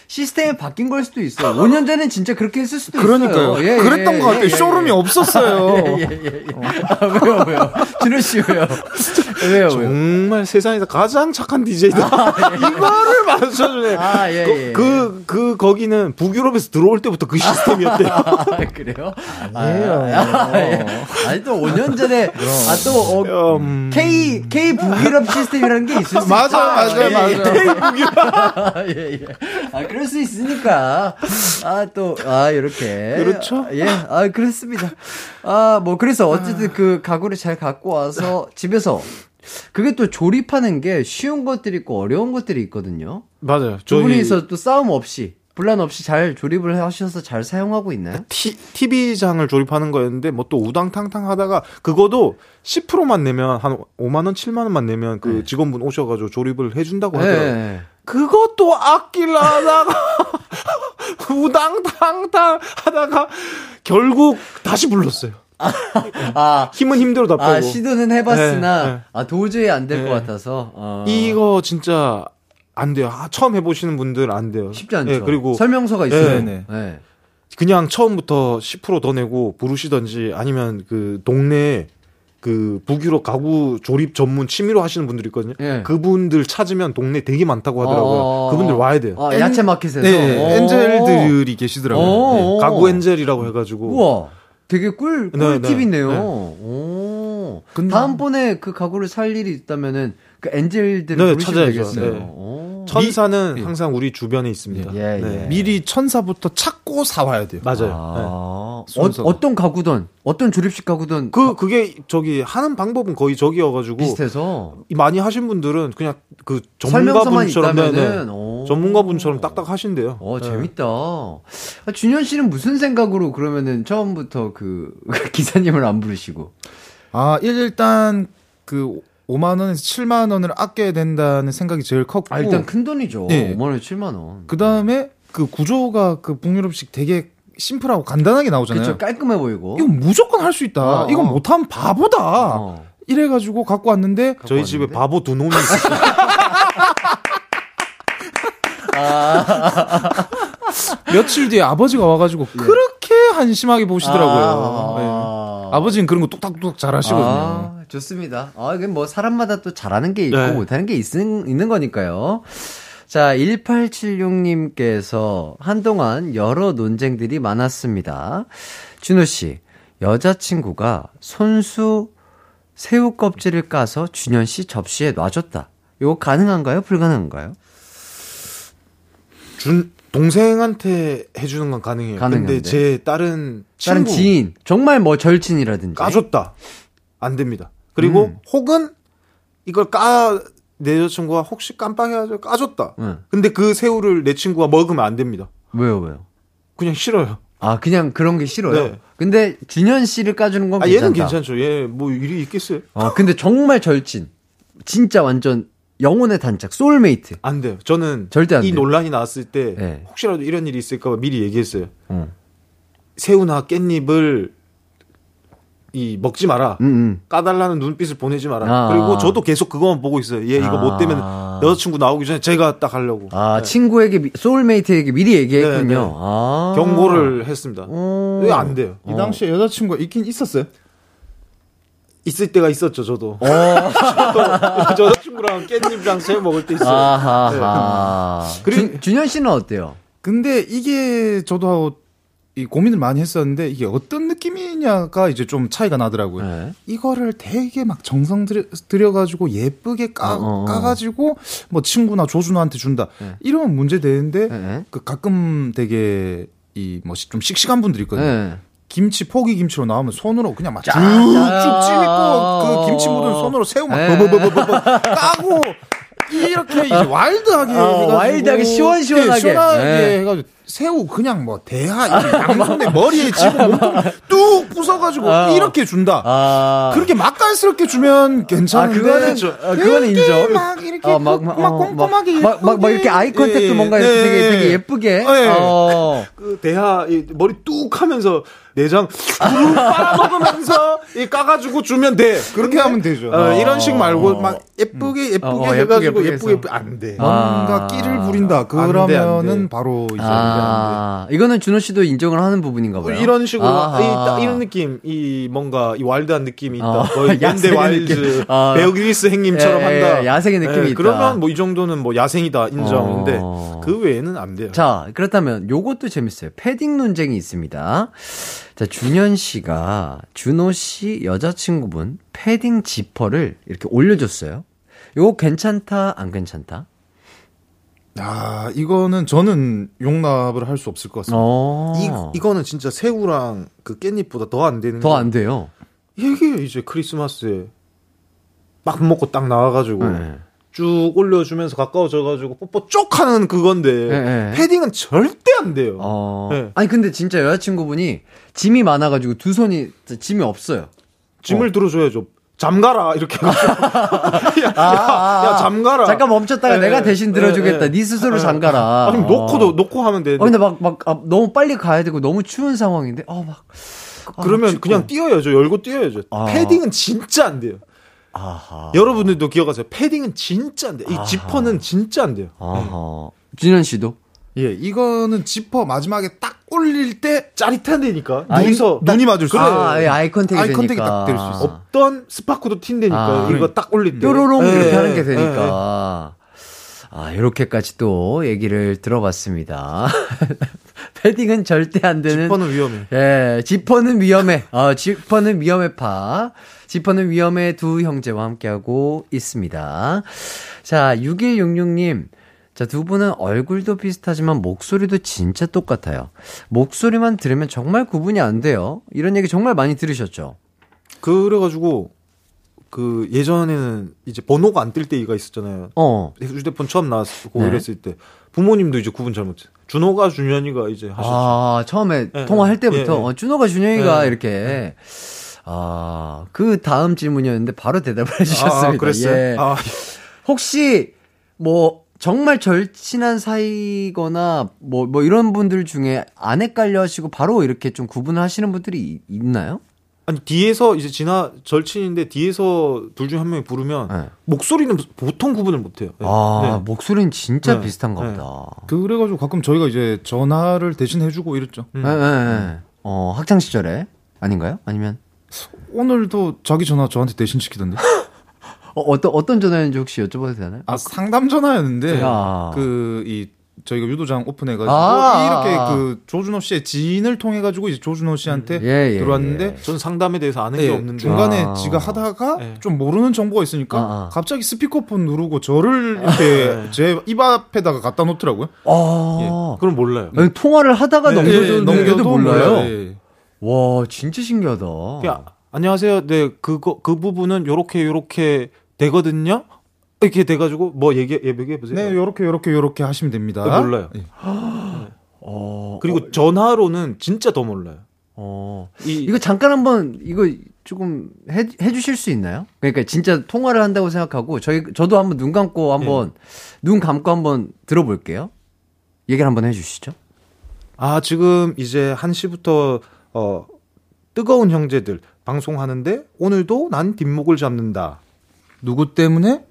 시스템이 바뀐 걸 수도 있어요. 5년 전엔 진짜 그렇게 했을 수도 그러니까요. 있어요. 예, 그랬던 예, 것 같아요. 예, 예, 쇼룸이 예. 없었어요. 예, 예, 예, 예. 아, 왜요, 왜요? 준호 씨 왜요? 왜요, 왜요? 정말 세상에서 가장 착한 DJ다. 이거를 맞춰주네. 아, 예, 예. 그, 그, 거기는 북유럽에서 들어올 때부터 그 시스템이었대요. 아, 그래요? 아니에요. 아, 예. 아니, 또 5년 전에, 아, 또, 어, 음, K, K 북유럽 시스템이라는 게 있을 수 맞아요, 있다. 맞아요, 예, 맞아요. 예, 예. 아, 그럴 수 있으니까. 아, 또, 아, 이렇게. 그렇죠. 예, 아, 그렇습니다. 아, 뭐, 그래서 어쨌든 그 가구를 잘 갖고 와서 집에서 그게 또 조립하는 게 쉬운 것들이 있고 어려운 것들이 있거든요. 맞아요. 두 저희 분이서 또 싸움 없이, 분란 없이 잘 조립을 하셔서 잘 사용하고 있나요? 티, TV장을 조립하는 거였는데 뭐 또 우당탕탕 하다가 그거도 10%만 내면 한 5만 원, 7만 원만 내면 그 직원분 오셔 가지고 조립을 해 준다고 하더라고요. 네. 그것도 아끼려 하다가 우당탕탕 하다가 결국 다시 불렀어요. 아, 힘은 힘대로 다 빼고. 아, 시도는 해봤으나, 네, 네. 아, 도저히 안 될것 네. 같아서. 어. 이거 진짜 안 돼요. 아, 처음 해보시는 분들 안 돼요. 쉽지 않죠. 예, 그리고 설명서가 있어요. 네, 네. 그냥 처음부터 10%더 내고 부르시던지 아니면 그 동네에 그 북유럽 가구 조립 전문 취미로 하시는 분들 있거든요. 예. 그분들 찾으면 동네 되게 많다고 하더라고요. 어. 그분들 와야 돼요. 아, 야채 마켓에서. 네, 오. 엔젤들이 계시더라고요. 오. 네, 가구 엔젤이라고 해가지고 우와. 되게 꿀, 네, 꿀팁이네요. 네. 오. 근데- 다음번에 그 가구를 살 일이 있다면은 그 엔젤들을 네. 되겠어요. 네. 오. 천사는 미- 항상 우리 주변에 있습니다. 예, 예. 네. 미리 천사부터 찾고 사와야 돼요. 맞아요. 네. 아, 어, 순서가. 어떤 가구든, 어떤 조립식 가구든 그 그게 저기 하는 방법은 거의 저기여가지고 비슷해서 이 많이 하신 분들은 그냥 그 설명서만 전문가분처럼 네, 네. 오. 전문가분처럼 딱딱 하신대요. 어, 네. 재밌다. 아, 준현 씨는 무슨 생각으로 그러면은 처음부터 그 기사님을 안 부르시고. 아, 일단 그 5만 원에서 7만 원을 아껴야 된다는 생각이 제일 컸고 아, 일단 큰 돈이죠. 네. 5만원, 7만 원. 그다음에 그 구조가 그 북유럽식 되게 심플하고 간단하게 나오잖아요. 그쵸, 깔끔해 보이고. 이거 무조건 할 수 있다. 어, 어. 이거 못하면 바보다. 어. 이래가지고 갖고 왔는데 저희 집에 바보 두 놈이 있어요. 며칠 뒤에 아버지가 와가지고 예. 그렇게 한심하게 보시더라고요. 아. 네. 아버지는 그런 거 뚝딱뚝딱 잘 하시거든요. 아, 좋습니다. 아, 이게 뭐 사람마다 또 잘하는 게 있고 네. 못하는 게 있, 있는 거니까요. 자, 1876님께서 한동안 여러 논쟁들이 많았습니다. 준호 씨, 여자친구가 손수 새우 껍질을 까서 준현 씨 접시에 놔줬다. 이거 가능한가요? 불가능한가요? 준 동생한테 해주는 건 가능해요. 가능한데. 근데 제 다른 다른 친구 지인, 정말 뭐 절친이라든지. 까줬다. 안 됩니다. 그리고 음. 혹은 이걸 까, 내 여자친구가 혹시 깜빡해가지고 까줬다. 응. 근데 그 새우를 내 친구가 먹으면 안 됩니다. 왜요, 왜요? 그냥 싫어요. 아, 그냥 그런 게 싫어요? 네. 근데 준현 씨를 까주는 건 아, 괜찮다. 얘는 괜찮죠. 얘 뭐 일이 있겠어요? 어, 근데 정말 절친. 진짜 완전 영혼의 단짝, 소울메이트. 안 돼요. 저는 절대 안 이 돼요. 논란이 나왔을 때 네. 혹시라도 이런 일이 있을까 봐 미리 얘기했어요. 어. 새우나 깻잎을 이 먹지 마라. 음, 음. 까달라는 눈빛을 보내지 마라. 아. 그리고 저도 계속 그거만 보고 있어요. 얘 이거 못 되면 아. 여자친구 나오기 전에 제가 딱 하려고 아, 네. 친구에게, 미- soulmate에게 미리 얘기했군요. 네, 네. 아. 경고를 했습니다. 어. 왜안 돼요? 이 당시에 여자친구가 있긴 있었어요. 있을 때가 있었죠, 저도. 어. 저도 여자친구랑 깻잎이랑 새우 먹을 때 있어요. 아하하. 그리고- 준, 준현 씨는 어때요? 근데 이게 저도 이 고민을 많이 했었는데 이게 어떤 느낌이냐가 이제 좀 차이가 나더라고요. 네. 이거를 되게 막 정성 들여, 들여가지고 예쁘게 까, 어, 어, 어. 까가지고 뭐 친구나 조준호한테 준다. 네. 이러면 문제 되는데 네. 그 가끔 되게 이 뭐 좀 씩씩한 분들 있거든요. 네. 김치 포기 김치로 나오면 손으로 그냥 막 짜- 쭉쭉 찢고 그 김치 묻은 손으로 새우 막 네. 버버버버버 까고 이렇게 이제 와일드하게 어, 와일드하게 시원시원하게. 예, 시원하게 네. 해가지고 새우 그냥 뭐 대하 양손에 머리에 몸통 뚝 부숴가지고 아. 이렇게 준다. 아. 그렇게 맛깔스럽게 주면 아, 괜찮은데 그거는, 어, 그거는 이렇게 인정. 막 이렇게 어, 막, 막, 어, 꼼꼼하게 막, 막, 막 이렇게 eye contact도 예, 뭔가 예, 되게, 예. 되게 예쁘게. 예. 어. 그 대하 이 머리 뚝 하면서 내장 쭉 빨아먹으면서 이 까가지고 주면 돼. 그렇게 하면 되죠. 어, 이런 식 말고 막 예쁘게 예쁘게 어, 어, 해가지고 예쁘게 예쁘게. 예쁘게 안 돼. 뭔가 아. 끼를 부린다. 그러면은 돼. 바로 이제 아, 이거는 준호 씨도 인정을 하는 부분인가 봐요. 이런 식으로. 이, 딱 이런 느낌, 이 뭔가 이 와일드한 느낌이 있다. 어, 거의 야생의 와일드. 아. 베어 그릴스 행님처럼 예, 한다. 예, 야생의 느낌이 있다. 그러면 뭐 이 정도는 뭐 야생이다 인정인데 어. 그 외에는 안 돼요. 자, 그렇다면 요것도 재밌어요. 패딩 논쟁이 있습니다. 자, 준현 씨가 준호 씨 여자친구분 패딩 지퍼를 이렇게 올려줬어요. 요거 괜찮다, 안 괜찮다? 아, 이거는 저는 용납을 할 수 없을 것 같습니다. 어. 이 이거는 진짜 새우랑 그 깻잎보다 더 안 되는 더게안 돼요. 이게 이제 크리스마스에 막 먹고 딱 나와가지고 네. 쭉 올려주면서 가까워져가지고 뽀뽀 쪽 하는 그건데 네, 네. 패딩은 절대 안 돼요. 어. 네. 아니, 근데 진짜 여자친구분이 짐이 많아가지고 두 손이 짐이 없어요. 짐을 어. 들어줘야죠. 잠가라 이렇게. 야, 야, 야, 잠가라. 아, 잠깐 멈췄다가 네, 내가 대신 네, 들어주겠다. 네. 네 스스로 네. 잠가라. 아니 어. 놓고도 놓고 하면 되는데. 어, 근데 막, 막, 아, 너무 빨리 가야 되고 너무 추운 상황인데, 어, 막. 아, 그러면 춥고. 그냥 뛰어야죠. 열고 뛰어야죠. 아. 패딩은 진짜 안 돼요. 아하. 여러분들도 기억하세요. 패딩은 진짜 안 돼요. 이. 지퍼는 진짜 안 돼요. 아하. 준현 씨도? 예, 이거는 지퍼 마지막에 딱 올릴 때 짜릿한데니까. 아, 눈서 눈이 맞을 수. 있어요. 아, 예, eye contact이 아이 되니까. contact이 딱 될 수 있어요. 없던 스파크도 튄다니까. 아. 이거 딱 올릴 때. 뾰로롱 예, 이렇게 예, 하는 게 예, 되니까. 아, 이렇게까지 또 얘기를 들어봤습니다. 패딩은 절대 안 예. 되는. 지퍼는 위험해. 예, 지퍼는 위험해. 아, 지퍼는 위험해 파. 지퍼는 위험해 두 형제와 함께하고 있습니다. 자, 6166님. 자, 두 분은 얼굴도 비슷하지만 목소리도 진짜 똑같아요. 목소리만 들으면 정말 구분이 안 돼요. 이런 얘기 정말 많이 들으셨죠? 그래가지고 그 예전에는 이제 번호가 안 뜰 때가 있었잖아요. 어. 휴대폰 처음 나왔고 네. 이랬을 때 부모님도 이제 구분 잘못해. 준호가 준현이가 이제 하셨죠. 아, 처음에 예, 통화할 예, 때부터 예, 예. 어, 준호가 준영이가 예, 이렇게 아, 그 다음 질문이었는데 바로 대답을 해 주셨습니다. 아, 그랬어요. 예. 아, 혹시 뭐 정말 절친한 사이거나 뭐 뭐 이런 분들 중에 안 헷갈려 하시고 바로 이렇게 좀 구분을 하시는 분들이 이- 있나요? 아니 뒤에서 이제 지나 절친인데 뒤에서 둘 중 한 명이 부르면 네. 목소리는 보통 구분을 못해요. 네. 아, 네. 목소리는 진짜 네. 비슷한가 네. 보다. 그래가지고 가끔 저희가 이제 전화를 대신 해주고 이랬죠. 음. 예, 예, 예. 어, 학창 시절에 아닌가요? 아니면 오늘도 자기 전화 저한테 대신 시키던데. 어, 어떤 어떤 전화였는지 혹시 여쭤봐도 되나요? 아 상담 전화였는데 야. 그이 저희가 유도장 오픈해가지고 아. 이렇게 그 조준호 씨의 지인을 통해 가지고 이제 조준호 씨한테 예, 예, 들어왔는데 전 상담에 대해서 아는 예, 게 없는데. 중간에 아. 지가 하다가 네. 좀 모르는 정보가 있으니까 아, 아. 갑자기 스피커폰 누르고 저를 이렇게 제 입 앞에다가 갖다 놓더라고요. 아, 그럼 몰라요. 아니, 통화를 하다가 예, 넘겨줬는데도 넘겨도 몰라요. 몰라요. 예. 와, 진짜 신기하다. 야, 안녕하세요. 네, 그거 그 부분은 요렇게 요렇게 되거든요. 이렇게 돼가지고 뭐 얘기 얘기해 보세요. 네, 요렇게 요렇게 요렇게 하시면 됩니다. 네, 몰라요. 예. 어, 그리고 전화로는 진짜 더 몰라요. 어. 이 이거 잠깐 한번 이거 조금 해, 해주실 수 있나요? 그러니까 진짜 통화를 한다고 생각하고 저희 저도 한번 눈 감고 한번 눈 감고 한번 들어볼게요. 얘기를 한번 해주시죠. 아, 지금 이제 1 시부터 어 뜨거운 형제들 방송하는데 오늘도 난 뒷목을 잡는다. 누구 때문에?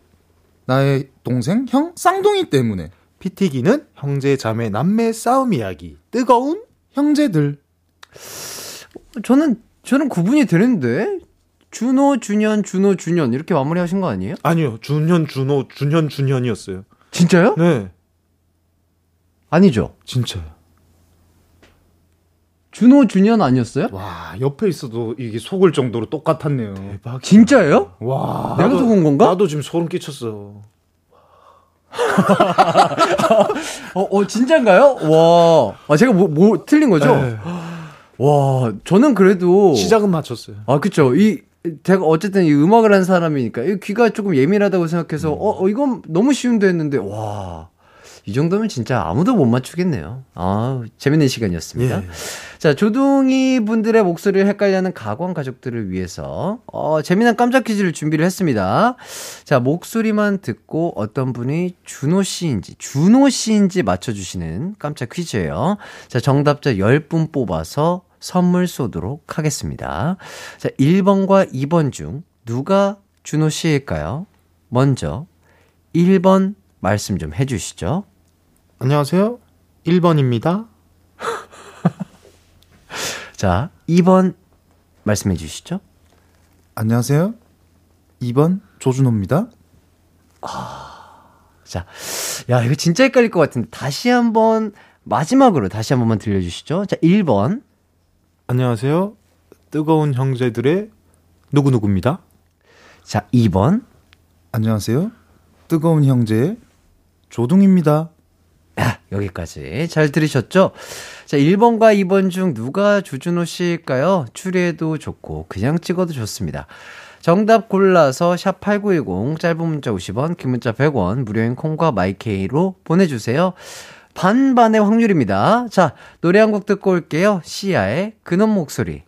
나의 동생 형 쌍둥이 때문에 피튀기는 형제 자매 남매 싸움 이야기. 뜨거운 형제들 저는 저는 구분이 되는데 준호 준현 준호 준현 이렇게 마무리하신 거 아니에요? 아니요. 준현 준호 준현 준현이었어요. 진짜요? 네. 아니죠. 진짜요. 준호 준현 아니었어요? 와 옆에 있어도 이게 속을 정도로 똑같았네요. 대박. 진짜예요? 와 내가 속은 건가? 나도 지금 소름 끼쳤어. 어, 어 진짜인가요? 와, 아, 제가 뭐, 뭐 틀린 거죠? 네. 와, 저는 그래도 시작은 맞췄어요. 아, 그쵸. 이, 제가 어쨌든 이 음악을 하는 사람이니까, 이 귀가 조금 예민하다고 생각해서, 어, 어, 이건 너무 쉬운데 했는데, 와, 이 정도면 진짜 아무도 못 맞추겠네요. 아, 재밌는 시간이었습니다. 예. 자, 조둥이 분들의 목소리를 헷갈려하는 가광 가족들을 위해서, 어, 재미난 깜짝 퀴즈를 준비를 했습니다. 자, 목소리만 듣고 어떤 분이 준호 씨인지, 준호 씨인지 맞춰 주시는 깜짝 퀴즈예요. 자, 정답자 10분 뽑아서 선물 쏘도록 하겠습니다. 자, 1번과 2번 중 누가 준호 씨일까요? 먼저 1번 말씀 좀 해주시죠. 안녕하세요. 1번입니다. 자, 2번 말씀해 주시죠. 안녕하세요. 2번 조준호입니다. 자, 야, 이거 진짜 헷갈릴 것 같은데, 다시 한 번, 마지막으로 다시 한 번만 들려 주시죠. 자, 1번. 안녕하세요. 뜨거운 형제들의 누구누구입니다. 자, 2번. 안녕하세요. 뜨거운 형제의 조둥입니다. 아, 여기까지. 잘 들으셨죠? 자, 1번과 2번 중 누가 주준호 씨일까요? 추리해도 좋고, 그냥 찍어도 좋습니다. 정답 골라서 샵8910, 짧은 문자 50원, 긴 문자 100원, 무료인 콩과 마이케이로 보내 주세요. 반반의 확률입니다. 자, 노래 한 곡 듣고 올게요. 시아의 근원 목소리.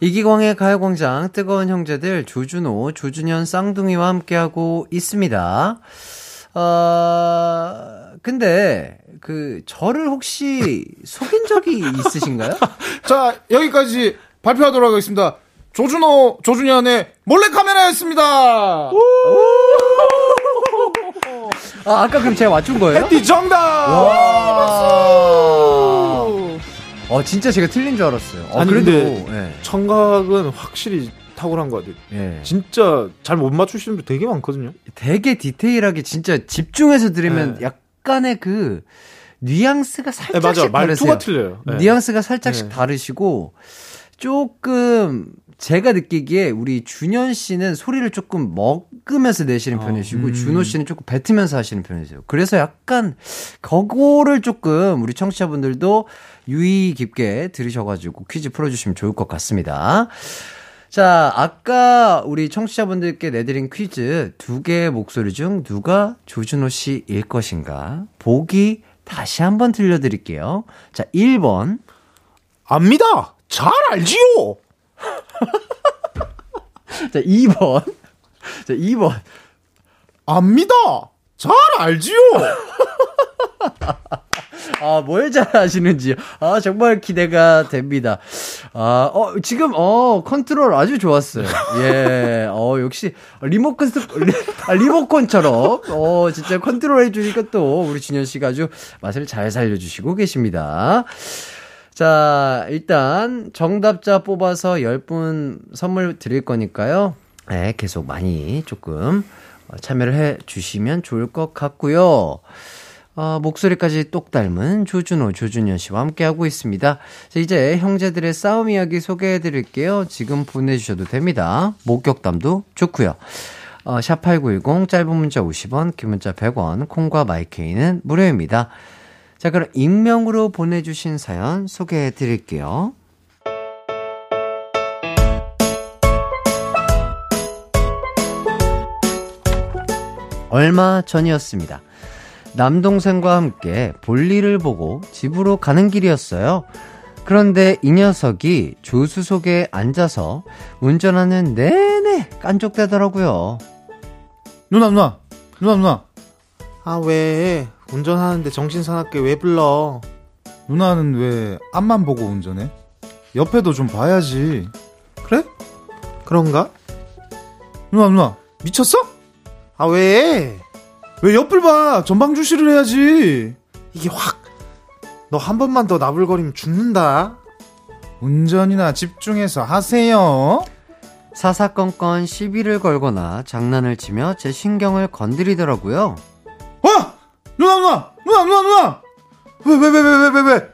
이기광의 가요광장 뜨거운 형제들 조준호, 조준현 쌍둥이와 함께하고 있습니다. 어, 근데, 그, 저를 혹시 속인 적이 있으신가요? 자 여기까지 발표하도록 하겠습니다. 조준호 조준현의 몰래카메라였습니다. 아, 아까 그럼 제가 맞춘 거예요? 띠 정답. 와. 어, 진짜 제가 틀린 줄 알았어요. 어, 아니, 그래도, 근데- 예. 청각은 확실히 탁월한 것 같아요. 예. 진짜 잘 못 맞추시는 분 되게 많거든요. 되게 디테일하게 진짜 집중해서 들으면 네. 약 간의 그 뉘앙스가 네, 살짝씩 맞아. 다르세요. 틀려요. 네. 뉘앙스가 살짝씩 네. 다르시고 조금 제가 느끼기에 우리 준현 씨는 소리를 조금 먹으면서 내시는 편이시고 음. 준호 씨는 조금 뱉으면서 하시는 편이세요. 그래서 약간 그거를 조금 우리 청취자분들도 유의 깊게 들으셔가지고 퀴즈 풀어주시면 좋을 것 같습니다. 자, 아까 우리 청취자분들께 내드린 퀴즈 두 개의 목소리 중 누가 조준호 씨일 것인가? 보기 다시 한번 들려드릴게요. 자, 1번. 압니다. 잘 알지요. 자, 2번. 자, 2번. 압니다. 잘 알지요. 아, 뭘 잘하시는지. 아, 정말 기대가 됩니다. 아, 어, 지금, 어, 컨트롤 아주 좋았어요. 예, 어, 역시, 리모컨, 아, 리모컨처럼, 어, 진짜 컨트롤 해주니까 또, 우리 준현 씨가 아주 맛을 잘 살려주시고 계십니다. 자, 일단 정답자 뽑아서 10분 선물 드릴 거니까요. 네, 계속 많이 조금 어, 참여를 해 주시면 좋을 것 같고요. 어, 목소리까지 똑 닮은 조준호, 조준현 씨와 함께하고 있습니다. 자, 이제 형제들의 싸움 이야기 소개해 드릴게요. 지금 보내주셔도 됩니다. 목격담도 좋고요. 어, 샵8910 짧은 문자 50원, 긴 문자 100원, 콩과 마이케이는 무료입니다. 자, 그럼 익명으로 보내주신 사연 소개해 드릴게요. 얼마 전이었습니다. 남동생과 함께 볼일을 보고 집으로 가는 길이었어요. 그런데 이 녀석이 조수석에 앉아서 운전하는 내내 깐족대더라고요. 누나, 누나, 누나, 누나. 아, 왜? 운전하는데 정신 사납게 왜 불러? 누나는 왜 앞만 보고 운전해? 옆에도 좀 봐야지. 그래? 그런가? 누나, 누나. 미쳤어? 아, 왜? 왜 옆을 봐? 전방 주시를 해야지. 이게 확, 너 한 번만 더 나불거리면 죽는다. 운전이나 집중해서 하세요. 사사건건 시비를 걸거나 장난을 치며 제 신경을 건드리더라고요. 와! 누나, 누나! 누나, 누나, 누나! 왜, 왜, 왜, 왜, 왜, 왜, 왜?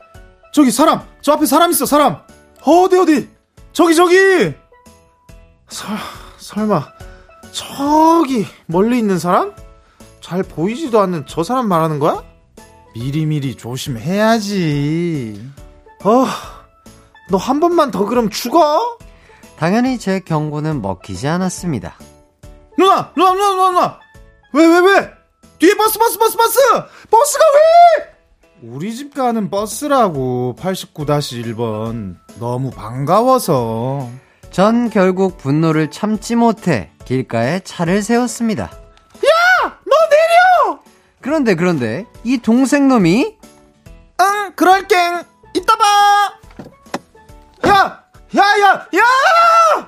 저기 사람! 저 앞에 사람 있어, 사람! 어디, 어디? 저기, 저기! 설, 설마, 저기, 멀리 있는 사람? 잘 보이지도 않는 저 사람 말하는 거야? 미리미리 조심해야지. 어, 너 한 번만 더 그럼 죽어? 당연히 제 경고는 먹히지 않았습니다. 누나! 누나, 누나, 누나, 누나! 왜, 왜, 왜? 뒤에 버스, 버스, 버스, 버스! 버스가 왜? 우리 집 가는 버스라고, 89-1번. 너무 반가워서. 전 결국 분노를 참지 못해 길가에 차를 세웠습니다. 그런데 그런데 이 동생 놈이 응, 그럴갱. 이따 봐! 야! 야, 야, 야!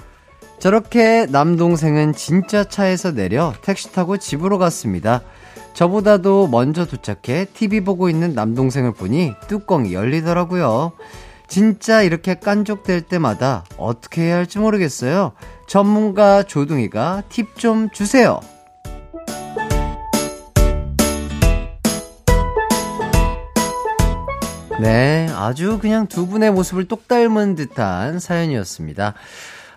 저렇게 남동생은 진짜 차에서 내려 택시 타고 집으로 갔습니다. 저보다도 먼저 도착해 TV 보고 있는 남동생을 보니 뚜껑이 열리더라고요. 진짜 이렇게 깐족될 때마다 어떻게 해야 할지 모르겠어요. 전문가 조둥이가 팁 좀 주세요. 네, 아주 그냥 두 분의 모습을 똑 닮은 듯한 사연이었습니다.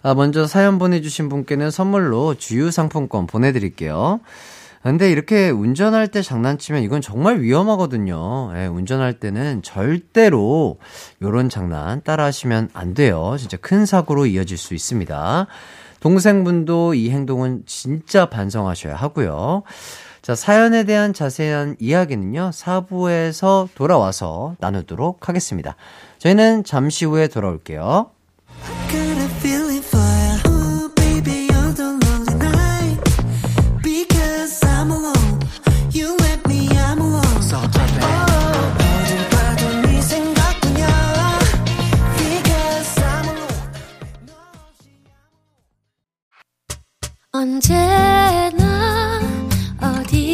아, 먼저 사연 보내주신 분께는 선물로 주유 상품권 보내드릴게요. 근데 이렇게 운전할 때 장난치면 이건 정말 위험하거든요. 예, 운전할 때는 절대로 요런 장난 따라 하시면 안 돼요. 진짜 큰 사고로 이어질 수 있습니다. 동생분도 이 행동은 진짜 반성하셔야 하고요. 자, 사연에 대한 자세한 이야기는요, 4부에서 돌아와서 나누도록 하겠습니다. 저희는 잠시 후에 돌아올게요. Oh, 네. 언제나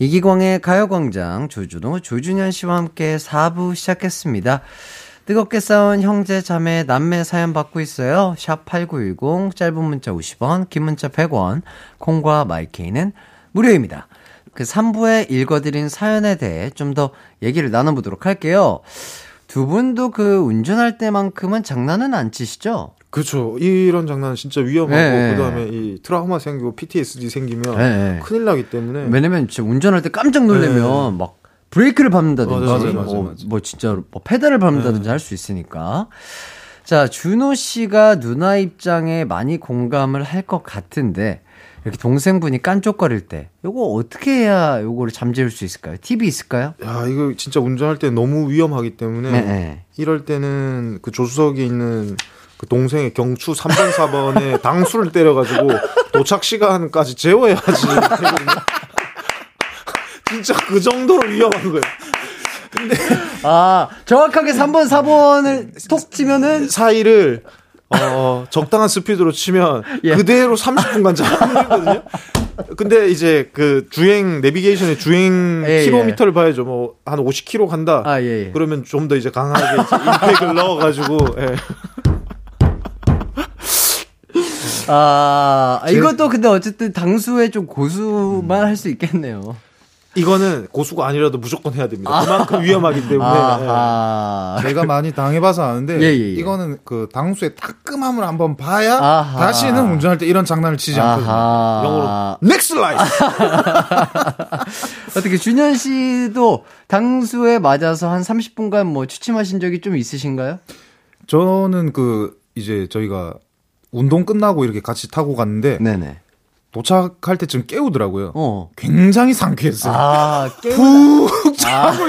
이기광의 가요광장 조준호, 조준현 씨와 함께 4부 시작했습니다. 뜨겁게 싸운 형제, 자매, 남매 사연 받고 있어요. 샵 8910, 짧은 문자 50원, 긴 문자 100원, 콩과 마이케이는 무료입니다. 그 3부에 읽어드린 사연에 대해 좀 더 얘기를 나눠보도록 할게요. 두 분도 그 운전할 때만큼은 장난은 안 치시죠? 그렇죠. 이런 장난은 진짜 위험하고 네. 그다음에 이 트라우마 생기고 PTSD 생기면 네. 큰일 나기 때문에 왜냐면 진짜 운전할 때 깜짝 놀라면 막 브레이크를 밟는다든지 맞아요, 맞아요, 맞아요, 뭐. 뭐 진짜 뭐 페달을 밟는다든지 할 수 있으니까 자 준호 씨가 누나 입장에 많이 공감을 할 것 같은데 이렇게 동생분이 깐족거릴 때 요거 어떻게 해야 요거를 잠재울 수 있을까요? 팁이 있을까요? 야, 이거 진짜 운전할 때 너무 위험하기 때문에 네, 네. 이럴 때는 그 조수석에 있는 그 동생의 경추 3번, 4번에 당수를 때려가지고 도착 시간까지 재워야지. 진짜 그 정도로 위험한 거예요. 아, 정확하게 3번, 4번을 톡 치면은 사이를 어, 적당한 스피드로 치면 예. 그대로 30분간 잡거든요. 근데 이제 그 주행 내비게이션의 주행 예, 예. 킬로미터를 봐야죠. 뭐 한 50km 간다. 아, 예, 예. 그러면 좀 더 이제 강하게 이제 임팩을 넣어가지고 예. 아, 이것도 근데 어쨌든 당수에 좀 고수만 할수 있겠네요. 이거는 고수가 아니라도 무조건 해야 됩니다. 그만큼 위험하기 때문에 예. 아하. 제가 많이 당해봐서 아는데 예, 예, 예. 이거는 그 당수의 따끔함을 한번 봐야 아하. 다시는 운전할 때 이런 장난을 치지 않거든요. 아하. 영어로 next life. 어떻게 준현 씨도 당수에 맞아서 한 30분간 뭐 취침하신 적이 좀 있으신가요? 저는 그 이제 저희가 운동 끝나고 이렇게 같이 타고 갔는데 네네. 도착할 때쯤 깨우더라고요. 어. 굉장히 상쾌했어요. 아, 깨우, 푹 자고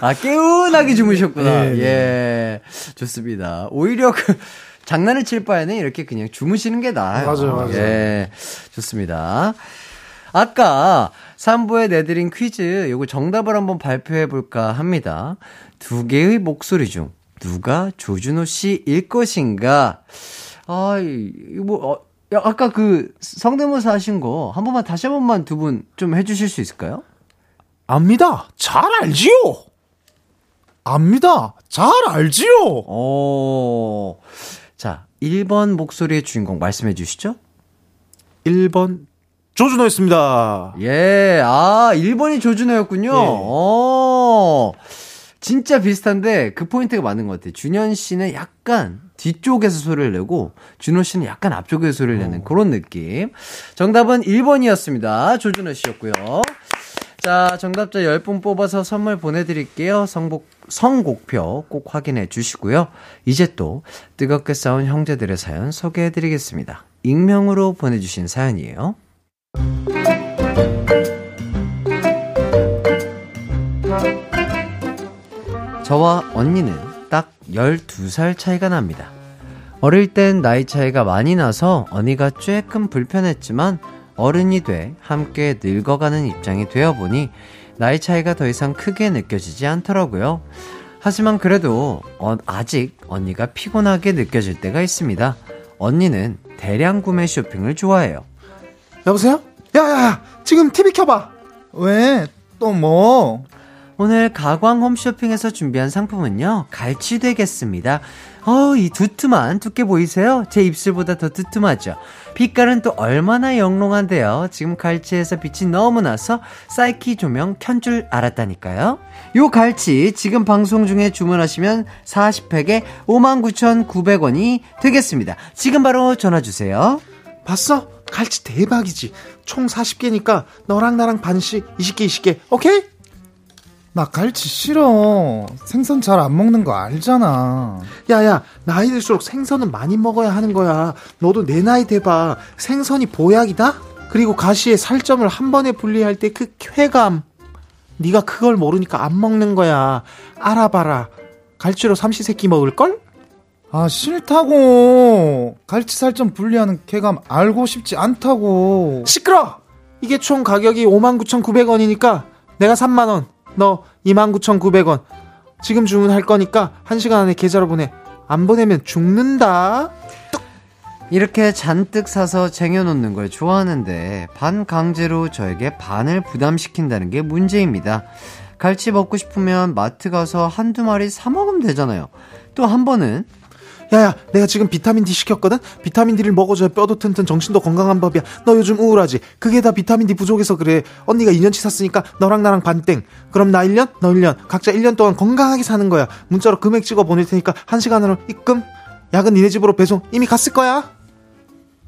아, 깨운하게 주무셨구나. 네, 네. 예. 좋습니다. 오히려 그, 장난을 칠 바에는 이렇게 그냥 주무시는 게 나아요. 맞아요, 맞아요. 예. 좋습니다. 아까 3부에 내드린 퀴즈, 요거 정답을 한번 발표해 볼까 합니다. 두 개의 목소리 중 누가 조준호 씨일 것인가? 아, 이- 이거 뭐, 어, 야, 아까 그 성대모사 하신 거 한 번만 다시 한 번만 두 분 좀 해주실 수 있을까요? 압니다. 잘 알지요. 압니다. 잘 알지요. 오. 자, 1번 목소리의 주인공 말씀해 주시죠. 1번 조준호였습니다. 예, 아, 1번이 조준호였군요. 예. 어. 진짜 비슷한데 그 포인트가 맞는 것 같아요. 준현 씨는 약간 뒤쪽에서 소리를 내고 준호 씨는 약간 앞쪽에서 소리를 내는 그런 느낌. 정답은 1번이었습니다. 조준호 씨였고요. 자, 정답자 10분 뽑아서 선물 보내드릴게요. 성복, 성곡표 꼭 확인해 주시고요. 이제 또 뜨겁게 싸운 형제들의 사연 소개해드리겠습니다. 익명으로 보내주신 사연이에요. 저와 언니는 딱 12살 차이가 납니다. 어릴 땐 나이 차이가 많이 나서 언니가 조금 불편했지만 어른이 돼 함께 늙어가는 입장이 되어 보니 나이 차이가 더 이상 크게 느껴지지 않더라고요. 하지만 그래도 어, 아직 언니가 피곤하게 느껴질 때가 있습니다. 언니는 대량 구매 쇼핑을 좋아해요. 여보세요? 야야야 지금 TV 켜봐. 왜? 또 뭐? 오늘 가광 홈쇼핑에서 준비한 상품은요, 갈치 되겠습니다. 어, 이 두툼한 두께 보이세요? 제 입술보다 더 두툼하죠? 빛깔은 또 얼마나 영롱한데요? 지금 갈치에서 빛이 너무 나서 사이키 조명 켠 줄 알았다니까요? 요 갈치 지금 방송 중에 주문하시면 40팩에 59,900원이 되겠습니다. 지금 바로 전화 주세요. 봤어? 갈치 대박이지. 총 40개니까 너랑 나랑 반씩 20개 20개. 오케이? 나 갈치 싫어. 생선 잘 안 먹는 거 알잖아. 야야 나이 들수록 생선은 많이 먹어야 하는 거야. 너도 내 나이 돼봐. 생선이 보약이다. 그리고 가시의 살점을 한 번에 분리할 때 그 쾌감. 네가 그걸 모르니까 안 먹는 거야. 알아봐라. 갈치로 삼시세끼 먹을 걸? 아, 싫다고. 갈치 살점 분리하는 쾌감 알고 싶지 않다고. 시끄러. 이게 총 가격이 59,900원이니까 내가 3만 원. 너 29,900원. 지금 주문할 거니까 1시간 안에 계좌로 보내. 안 보내면 죽는다. 이렇게 잔뜩 사서 쟁여놓는 걸 좋아하는데 반 강제로 저에게 반을 부담시킨다는 게 문제입니다. 갈치 먹고 싶으면 마트 가서 한두 마리 사 먹으면 되잖아요. 또 한 번은 야야, 내가 지금 비타민 D 시켰거든? 비타민 D를 먹어줘야 뼈도 튼튼, 정신도 건강한 법이야. 너 요즘 우울하지? 그게 다 비타민 D 부족해서 그래. 언니가 2년치 샀으니까 너랑 나랑 반땡. 그럼 나 1년? 너 1년. 각자 1년 동안 건강하게 사는 거야. 문자로 금액 찍어 보낼 테니까 1시간 안으로 입금. 약은 니네 집으로 배송 이미 갔을 거야.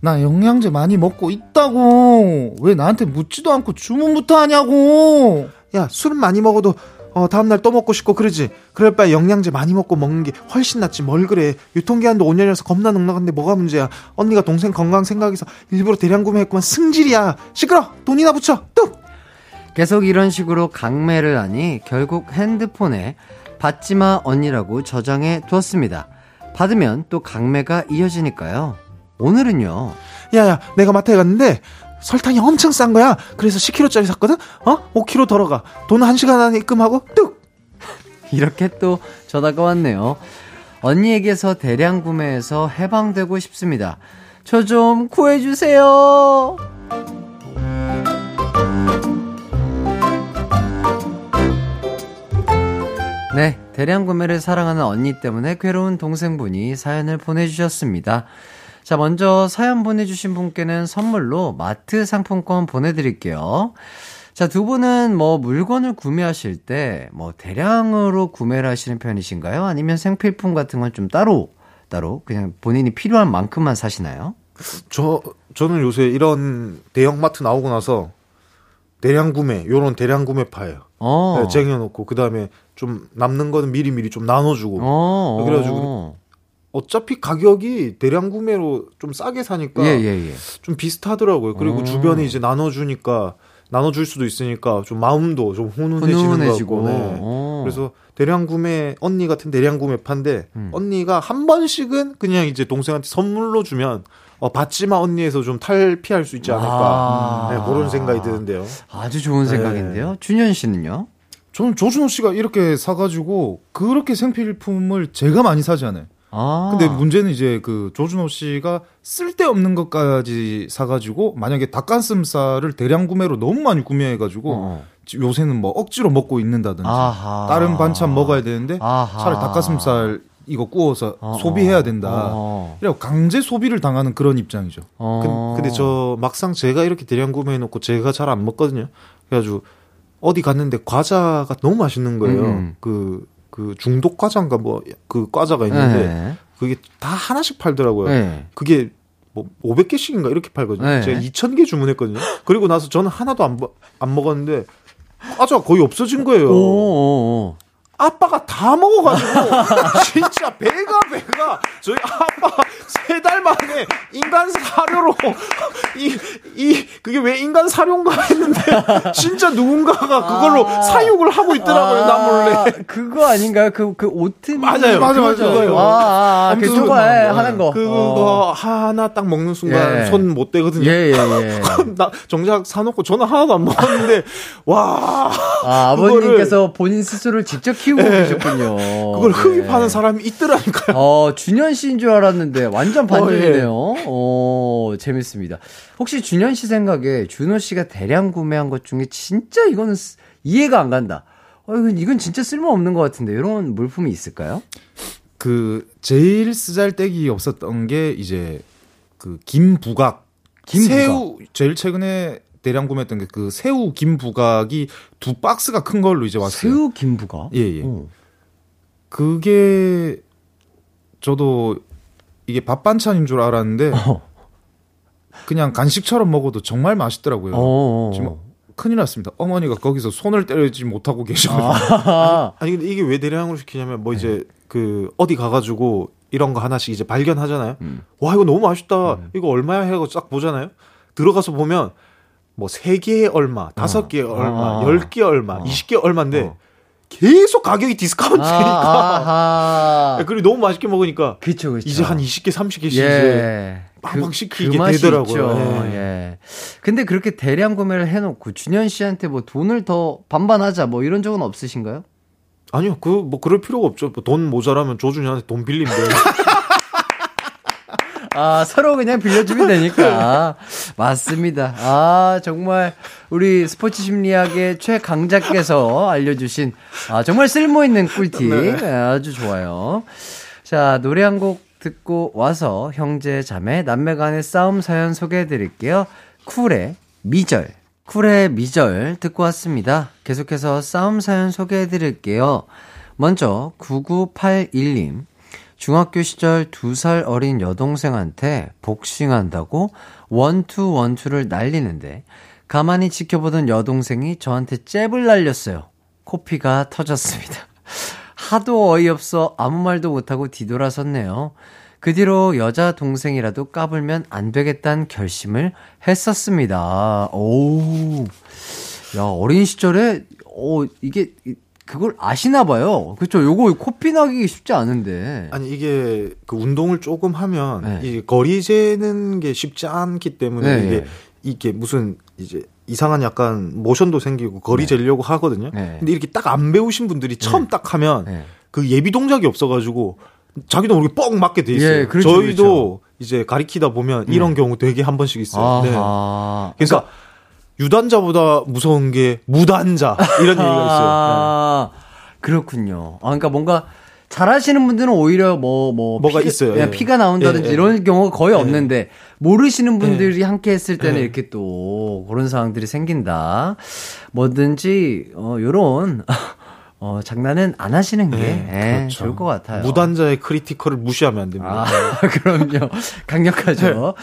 나 영양제 많이 먹고 있다고. 왜 나한테 묻지도 않고 주문부터 하냐고. 야, 술 많이 먹어도 어, 다음날 또 먹고 싶고 그러지. 그럴 바에 영양제 많이 먹고 먹는 게 훨씬 낫지. 뭘 그래. 유통기한도 5년이라서 겁나 넉넉한데 뭐가 문제야. 언니가 동생 건강 생각해서 일부러 대량 구매했구만. 승질이야. 시끄러. 돈이나 붙여. 뚝. 계속 이런 식으로 강매를 하니 결국 핸드폰에 받지마 언니라고 저장해 두었습니다. 받으면 또 강매가 이어지니까요. 오늘은요. 야야, 내가 마트에 갔는데 설탕이 엄청 싼 거야. 그래서 10kg짜리 샀거든. 어? 5kg 덜어가. 돈 1시간 안에 입금하고 뚝. 이렇게 또 전화가 왔네요. 언니에게서 대량 구매해서 해방되고 싶습니다. 저 좀 구해주세요. 네, 대량 구매를 사랑하는 언니 때문에 괴로운 동생분이 사연을 보내주셨습니다. 자, 먼저 사연 보내주신 분께는 선물로 마트 상품권 보내드릴게요. 자, 두 분은 뭐 물건을 구매하실 때 뭐 대량으로 구매를 하시는 편이신가요? 아니면 생필품 같은 건 좀 따로, 따로 그냥 본인이 필요한 만큼만 사시나요? 저 저는 요새 이런 대형마트 나오고 나서 대량 구매, 요런 대량 구매파예요. 어. 네, 쟁여놓고 그 다음에 좀 남는 거는 미리미리 좀 나눠주고 어. 그래가지고 어차피 가격이 대량 구매로 좀 싸게 사니까 예, 예, 예. 좀 비슷하더라고요. 그리고 어. 주변에 이제 나눠주니까 나눠줄 수도 있으니까 좀 마음도 좀 훈훈해지는 훈훈해지고. 거 같고. 네. 어. 그래서 대량 구매 언니 같은 대량 구매파인데 음. 언니가 한 번씩은 그냥 이제 동생한테 선물로 주면 어, 받지마 언니에서 좀 탈피할 수 있지 않을까 아. 네, 그런 생각이 드는데요. 아주 좋은 생각인데요. 준현 씨는요? 저는 조준호 씨가 이렇게 사가지고 그렇게 생필품을 제가 많이 사지 않아요. 아. 근데 문제는 이제 그 조준호 씨가 쓸데없는 것까지 사가지고 만약에 닭가슴살을 대량 구매로 너무 많이 구매해가지고 어. 요새는 뭐 억지로 먹고 있는다든지 아하. 다른 반찬 먹어야 되는데 아하. 차라리 닭가슴살 이거 구워서 어, 소비해야 어. 된다. 어. 그래고 강제 소비를 당하는 그런 입장이죠. 어. 근- 근데 저 막상 제가 이렇게 대량 구매해 놓고 제가 잘 안 먹거든요. 그래가지고 어디 갔는데 과자가 너무 맛있는 거예요. 음. 그, 그 중독 과자인가 뭐 그 과자가 있는데 네. 그게 다 하나씩 팔더라고요. 네. 그게 뭐 500개씩인가 이렇게 팔거든요. 네. 제가 2000개 주문했거든요. 그리고 나서 저는 하나도 안, 먹- 안 먹었는데 과자가 거의 없어진 거예요. 오, 오, 오. 아빠가 다 먹어가지고 진짜 배가 배가 저희 아빠 세 달 만에 인간 사료로 이 이 그게 왜 인간 사료인가 했는데 진짜 누군가가 그걸로 아. 사육을 하고 있더라고요 나 몰래 아, 그거 아닌가요? 그, 그 오트밀. 맞아요. 맞아, 맞아, 맞아요. 아, 아, 아, 그 조그에 하는 거. 그거 어. 하나 딱 먹는 순간 예. 손못 대거든요. 예, 예, 예. 나 정작 사놓고 저는 하나도 안 먹었는데 와 아, 아버님께서 본인 스스로를 직접 키우고 계셨군요. 예. 그걸 네. 흡입하는 사람이 있더라니까요. 어, 준현 씨인 줄 알았는데 완전 반전이네요. 어, 재밌습니다. 혹시 준현 씨 생각에 준호 씨가 대량 구매한 것 중에 진짜 이거는 쓰- 이해가 안 간다. 어, 이건, 이건 진짜 쓸모없는 것 같은데 이런 물품이 있을까요? 그 제일 쓰잘데기 없었던 게 이제 그 김부각, 김부각. 새우 제일 최근에 대량 구매했던 게 그 새우 김 부각이 두 박스가 큰 걸로 이제 왔어요. 새우 김부가? 예, 예. 어. 그게 저도 이게 밥 반찬인 줄 알았는데 어. 그냥 간식처럼 먹어도 정말 맛있더라고요. 어. 지금 큰일 났습니다. 어머니가 거기서 손을 때리지 못하고 계셔가지고 아, 아니 근데 이게 왜 대량으로 시키냐면 뭐 이제 그 어디 가가지고 이런 거 하나씩 이제 발견하잖아요. 와 이거 너무 맛있다. 이거 얼마야 해고 딱 보잖아요. 들어가서 보면 뭐세 개에 얼마, 다섯 개에 얼마, 아. 열개 얼마, 어. 이십 개 얼마인데 어. 계속 가격이 디스카운트니까. 아하. 그리고 너무 맛있게 먹으니까 그쵸, 그쵸. 이제 한 20개, 30개씩 이제 예. 빵빵 시키게 맛이 되더라고요. 예. 예. 근데 그렇게 대량 구매를 해놓고 준현 씨한테 뭐 돈을 더 반반하자 뭐 이런 적은 없으신가요? 아니요, 그 뭐 그럴 필요가 없죠. 뭐 돈 모자라면 조준이한테 돈 빌리면. 아, 서로 그냥 빌려주면 되니까. 맞습니다. 아, 정말 우리 스포츠 심리학의 최강자께서 알려주신 아, 정말 쓸모있는 꿀팁. 네, 아주 좋아요. 자, 노래 한 곡 듣고 와서 형제, 자매, 남매 간의 싸움 사연 소개해 드릴게요. 쿨의 미절. 쿨의 미절 듣고 왔습니다. 계속해서 싸움 사연 소개해 드릴게요. 먼저 9981님. 중학교 시절 두 살 어린 여동생한테 복싱한다고 원투 원투를 날리는데 가만히 지켜보던 여동생이 저한테 잽을 날렸어요. 코피가 터졌습니다. 하도 어이없어 아무 말도 못하고 뒤돌아섰네요. 그 뒤로 여자 동생이라도 까불면 안 되겠다는 결심을 했었습니다. 오. 야, 어린 시절에, 어, 이게, 이- 그걸 아시나 봐요. 그쵸. 요거 코피 나기 쉽지 않은데. 아니 이게 그 운동을 조금 하면 네. 이 거리 재는 게 쉽지 않기 때문에 네, 이게 네. 이게 무슨 이제 이상한 약간 모션도 생기고 거리 재려고 하거든요. 네. 근데 이렇게 딱 안 배우신 분들이 처음 딱 하면 네. 그 예비 동작이 없어가지고 자기도 모르게 뻥 맞게 돼 있어요. 예, 그렇죠, 저희도 그렇죠. 이제 가리키다 보면 이런 경우 되게 한 번씩 있어요. 네. 그래서 유단자보다 무서운 게 무단자 이런 얘기가 있어요. 아, 그렇군요. 아, 그러니까 뭔가 잘하시는 분들은 오히려 뭐, 뭐. 뭐가 피가, 있어요. 예, 예. 피가 나온다든지 예, 예. 이런 경우가 거의 없는데, 모르시는 분들이 예. 함께 했을 때는 예. 이렇게 또 그런 상황들이 생긴다. 뭐든지, 어, 요런, 어, 장난은 안 하시는 게 네, 예, 좋을 것 같아요. 무단자의 critical을 무시하면 안 됩니다. 아, 그럼요. 강력하죠.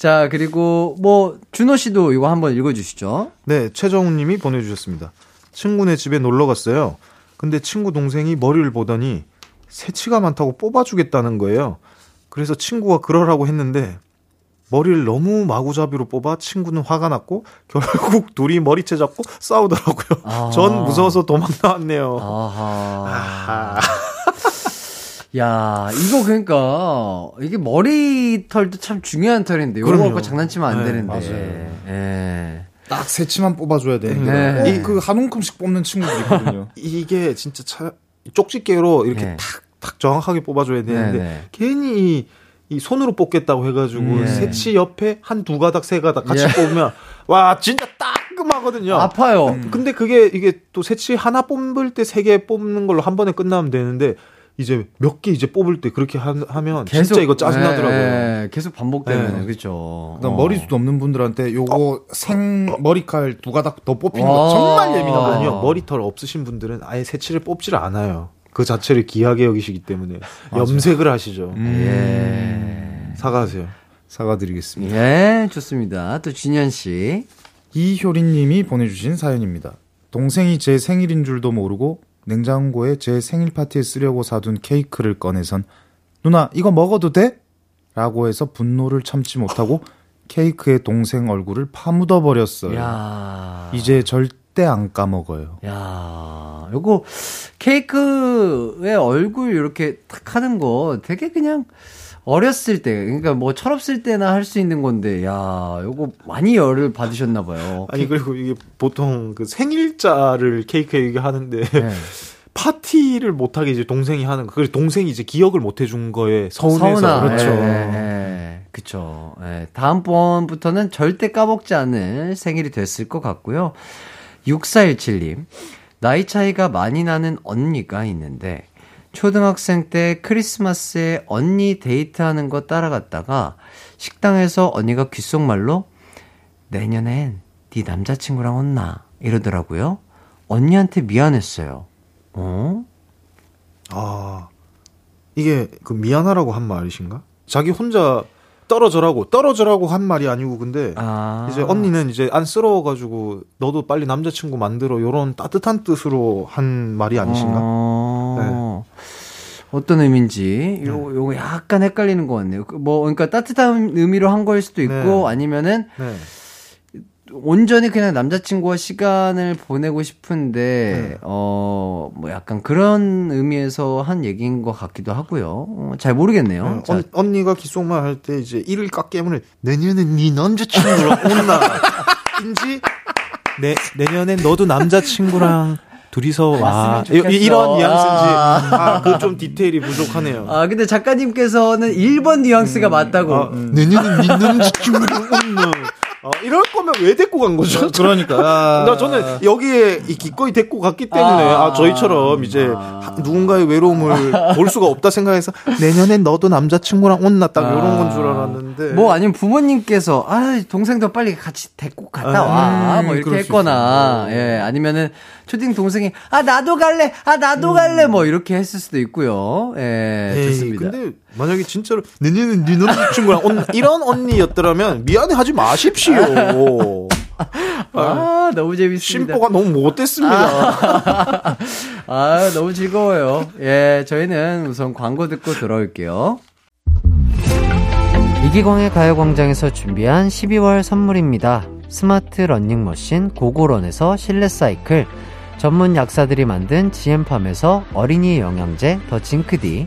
자, 그리고 뭐, 준호 씨도 이거 한번 읽어 주시죠. 네, 최정우 님이 보내 주셨습니다. 친구네 집에 놀러 갔어요. 근데 친구 동생이 머리를 보더니 새치가 많다고 뽑아 주겠다는 거예요. 그래서 친구가 그러라고 했는데 머리를 너무 마구잡이로 뽑아 친구는 화가 났고 결국 둘이 머리채 잡고 싸우더라고요. 아. 전 무서워서 도망 나왔네요. 아하. 야, 이거 그러니까 이게 머리털도 참 중요한 털인데. 갖고 장난치면 안 네, 되는데. 맞아요. 예. 딱 새치만 뽑아줘야 되는데 네. 이그 한 움큼씩 뽑는 친구들이 있거든요. 이게 진짜 차, 쪽집게로 이렇게 네. 탁 탁 정확하게 뽑아줘야 되는데 네, 네. 괜히 이, 이 손으로 뽑겠다고 해가지고 네. 새치 옆에 한 두 가닥 세 가닥 같이 예. 뽑으면 와 진짜 따끔하거든요. 아파요. 근데 그게 이게 또 새치 하나 뽑을 때 세 개 뽑는 걸로 한 번에 끝나면 되는데 이제 몇 개 이제 뽑을 때 그렇게 하, 면 진짜 이거 짜증나더라고요. 예, 예, 계속 반복되면 네. 그렇죠. 그다음 머리숱 없는 분들한테 요거 생 머리칼 두 가닥 더 뽑히는 와. 거 정말 예민하거든요. 머리털 없으신 분들은 아예 새치를 뽑지를 않아요. 그 자체를 귀하게 여기시기 때문에 염색을 하시죠. 예. 사과하세요. 사과드리겠습니다. 예, 좋습니다. 또 진현 씨. 이효린 님이 보내주신 사연입니다. 동생이 제 생일인 줄도 모르고 냉장고에 제 생일 파티에 쓰려고 사둔 케이크를 꺼내선 누나 이거 먹어도 돼? 라고 해서 분노를 참지 못하고 케이크에 동생 얼굴을 파묻어 버렸어요. 야. 이제 절대 안 까먹어요. 야, 요거 케이크에 얼굴 이렇게 탁 하는 거 되게 그냥 어렸을 때, 그러니까 뭐 철없을 때나 할 수 있는 건데, 야, 요거 많이 열을 받으셨나 봐요. 아니 그리고 이게 보통 그 생일자를 케이크에 하는데 네. 파티를 못하게 이제 동생이 하는 거. 그래서 동생이 이제 기억을 못 해준 거에 서운해서 서운하, 그렇죠. 예, 예, 그쵸. 예, 다음번부터는 절대 까먹지 않을 생일이 됐을 것 같고요. 6417님, 나이 차이가 많이 나는 언니가 있는데, 초등학생 때 크리스마스에 언니 데이트하는 거 따라갔다가, 식당에서 언니가 귓속말로, 내년엔 네 남자친구랑 온나, 이러더라고요. 언니한테 미안했어요. 어? 아 이게 그 미안하라고 한 말이신가? 자기 혼자 떨어져라고 떨어져라고 한 말이 아니고 근데 아. 이제 언니는 이제 안쓰러워가지고 너도 빨리 남자친구 만들어 요런 따뜻한 뜻으로 한 말이 아니신가? 어, 어떤 의미인지 요 요거 약간 헷갈리는 것 같네요. 그뭐 그러니까 따뜻한 의미로 한 거일 수도 있고 네. 아니면은 네. 온전히 그냥 남자친구와 시간을 보내고 싶은데 네. 어뭐 약간 그런 의미에서 한 얘기인 것 같기도 하고요. 어, 잘 모르겠네요. 네, 자, 언, 언니가 귓속말 할 때 이제 이를 깎게문에 내년엔 네 남자친구랑 온나 인지 내 내년엔 너도 남자친구랑 둘이서 와 왔으면 좋겠어. 이- 이런 뉘앙스인지 아. 아그 좀 디테일이 부족하네요. 아 근데 작가님께서는 1번 뉘앙스가 맞다고. 아, 내년엔 네 남자친구랑 온나 어, 이럴 거면 왜 데리고 간 거죠? 그러니까 나 저는 여기에 이 기꺼이 데리고 갔기 때문에 아. 아, 저희처럼 이제 하- 누군가의 외로움을 볼 수가 없다 생각해서 내년엔 너도 남자친구랑 온나 딱 이런 건 줄 알았는데 뭐 아니면 부모님께서 아 동생도 빨리 같이 데리고 갔다 와. 음, 뭐 이렇게 그럴 수 했거나. 예 아니면은 초딩 동생이 아 나도 갈래 아 나도 갈래 뭐 이렇게 했을 수도 있고요. 예 에이, 좋습니다. 근데 만약에 진짜로 내년엔 네 남자친구랑 온 이런 언니였더라면 미안해하지 마십시오. 아, 너무 재밌습니다. 심보가 너무 못됐습니다. 아, 너무 즐거워요. 예, 저희는 우선 광고 듣고 돌아올게요. 이기광의 가요광장에서 준비한 12월 선물입니다. 스마트 러닝머신 고고런에서 실내 사이클, 전문 약사들이 만든 지엠팜에서 어린이 영양제 더 징크디,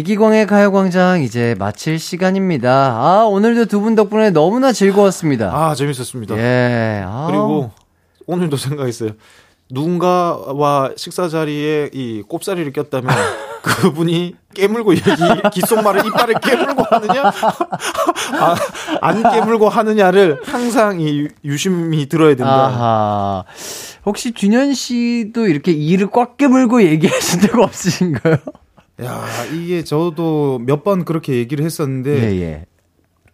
이기광의 가요광장 이제 마칠 시간입니다. 아, 오늘도 두 분 덕분에 너무나 즐거웠습니다. 아, 재밌었습니다. 예. 아. 그리고 오늘도 생각했어요. 누군가와 식사 자리에 이 꼽사리를 꼈다면 그분이 깨물고 얘기 귓속말을 이빨을 깨물고 하느냐 아, 안 깨물고 하느냐를 항상 이 유심히 들어야 된다. 아하. 혹시 준현 씨도 이렇게 이를 꽉 깨물고 얘기하신 적 없으신가요? 야, 이게 저도 몇 번 그렇게 얘기를 했었는데 예, 예.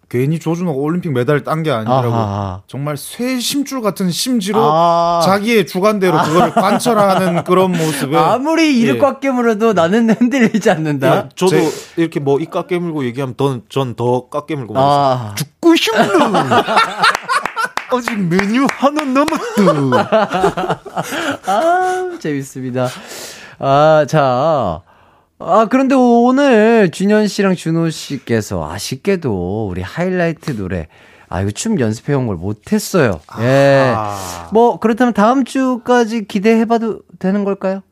괜히 조준호가 올림픽 메달을 딴게 아니라고 아하. 정말 쇠 심줄 같은 심지로 아. 자기의 주관대로 그거를 관철하는 그런 모습에 아무리 이를 예. 꽉 깨물어도 나는 흔들리지 않는다. 야, 저도 제- 이렇게 뭐 이까 깨물고 얘기하면 전더 깎깨물고 아. 죽고 싶는 아직 메뉴 하나 남았다. 아, 재밌습니다. 아, 자. 아, 그런데 오늘 준현 씨랑 준호 씨께서 아쉽게도 우리 하이라이트 노래, 아, 이거 춤 연습해 온 걸 못했어요. 예. 뭐, 그렇다면 다음 주까지 기대해봐도 되는 걸까요?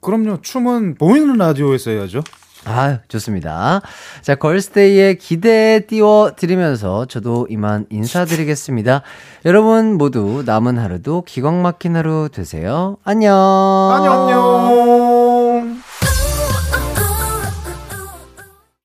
그럼요. 춤은 보이는 라디오에서 해야죠. 아, 좋습니다. 자, 걸스데이의 기대에 띄워드리면서 저도 이만 인사드리겠습니다. 여러분 모두 남은 하루도 기광 막힌 하루 되세요. 안녕. 안녕.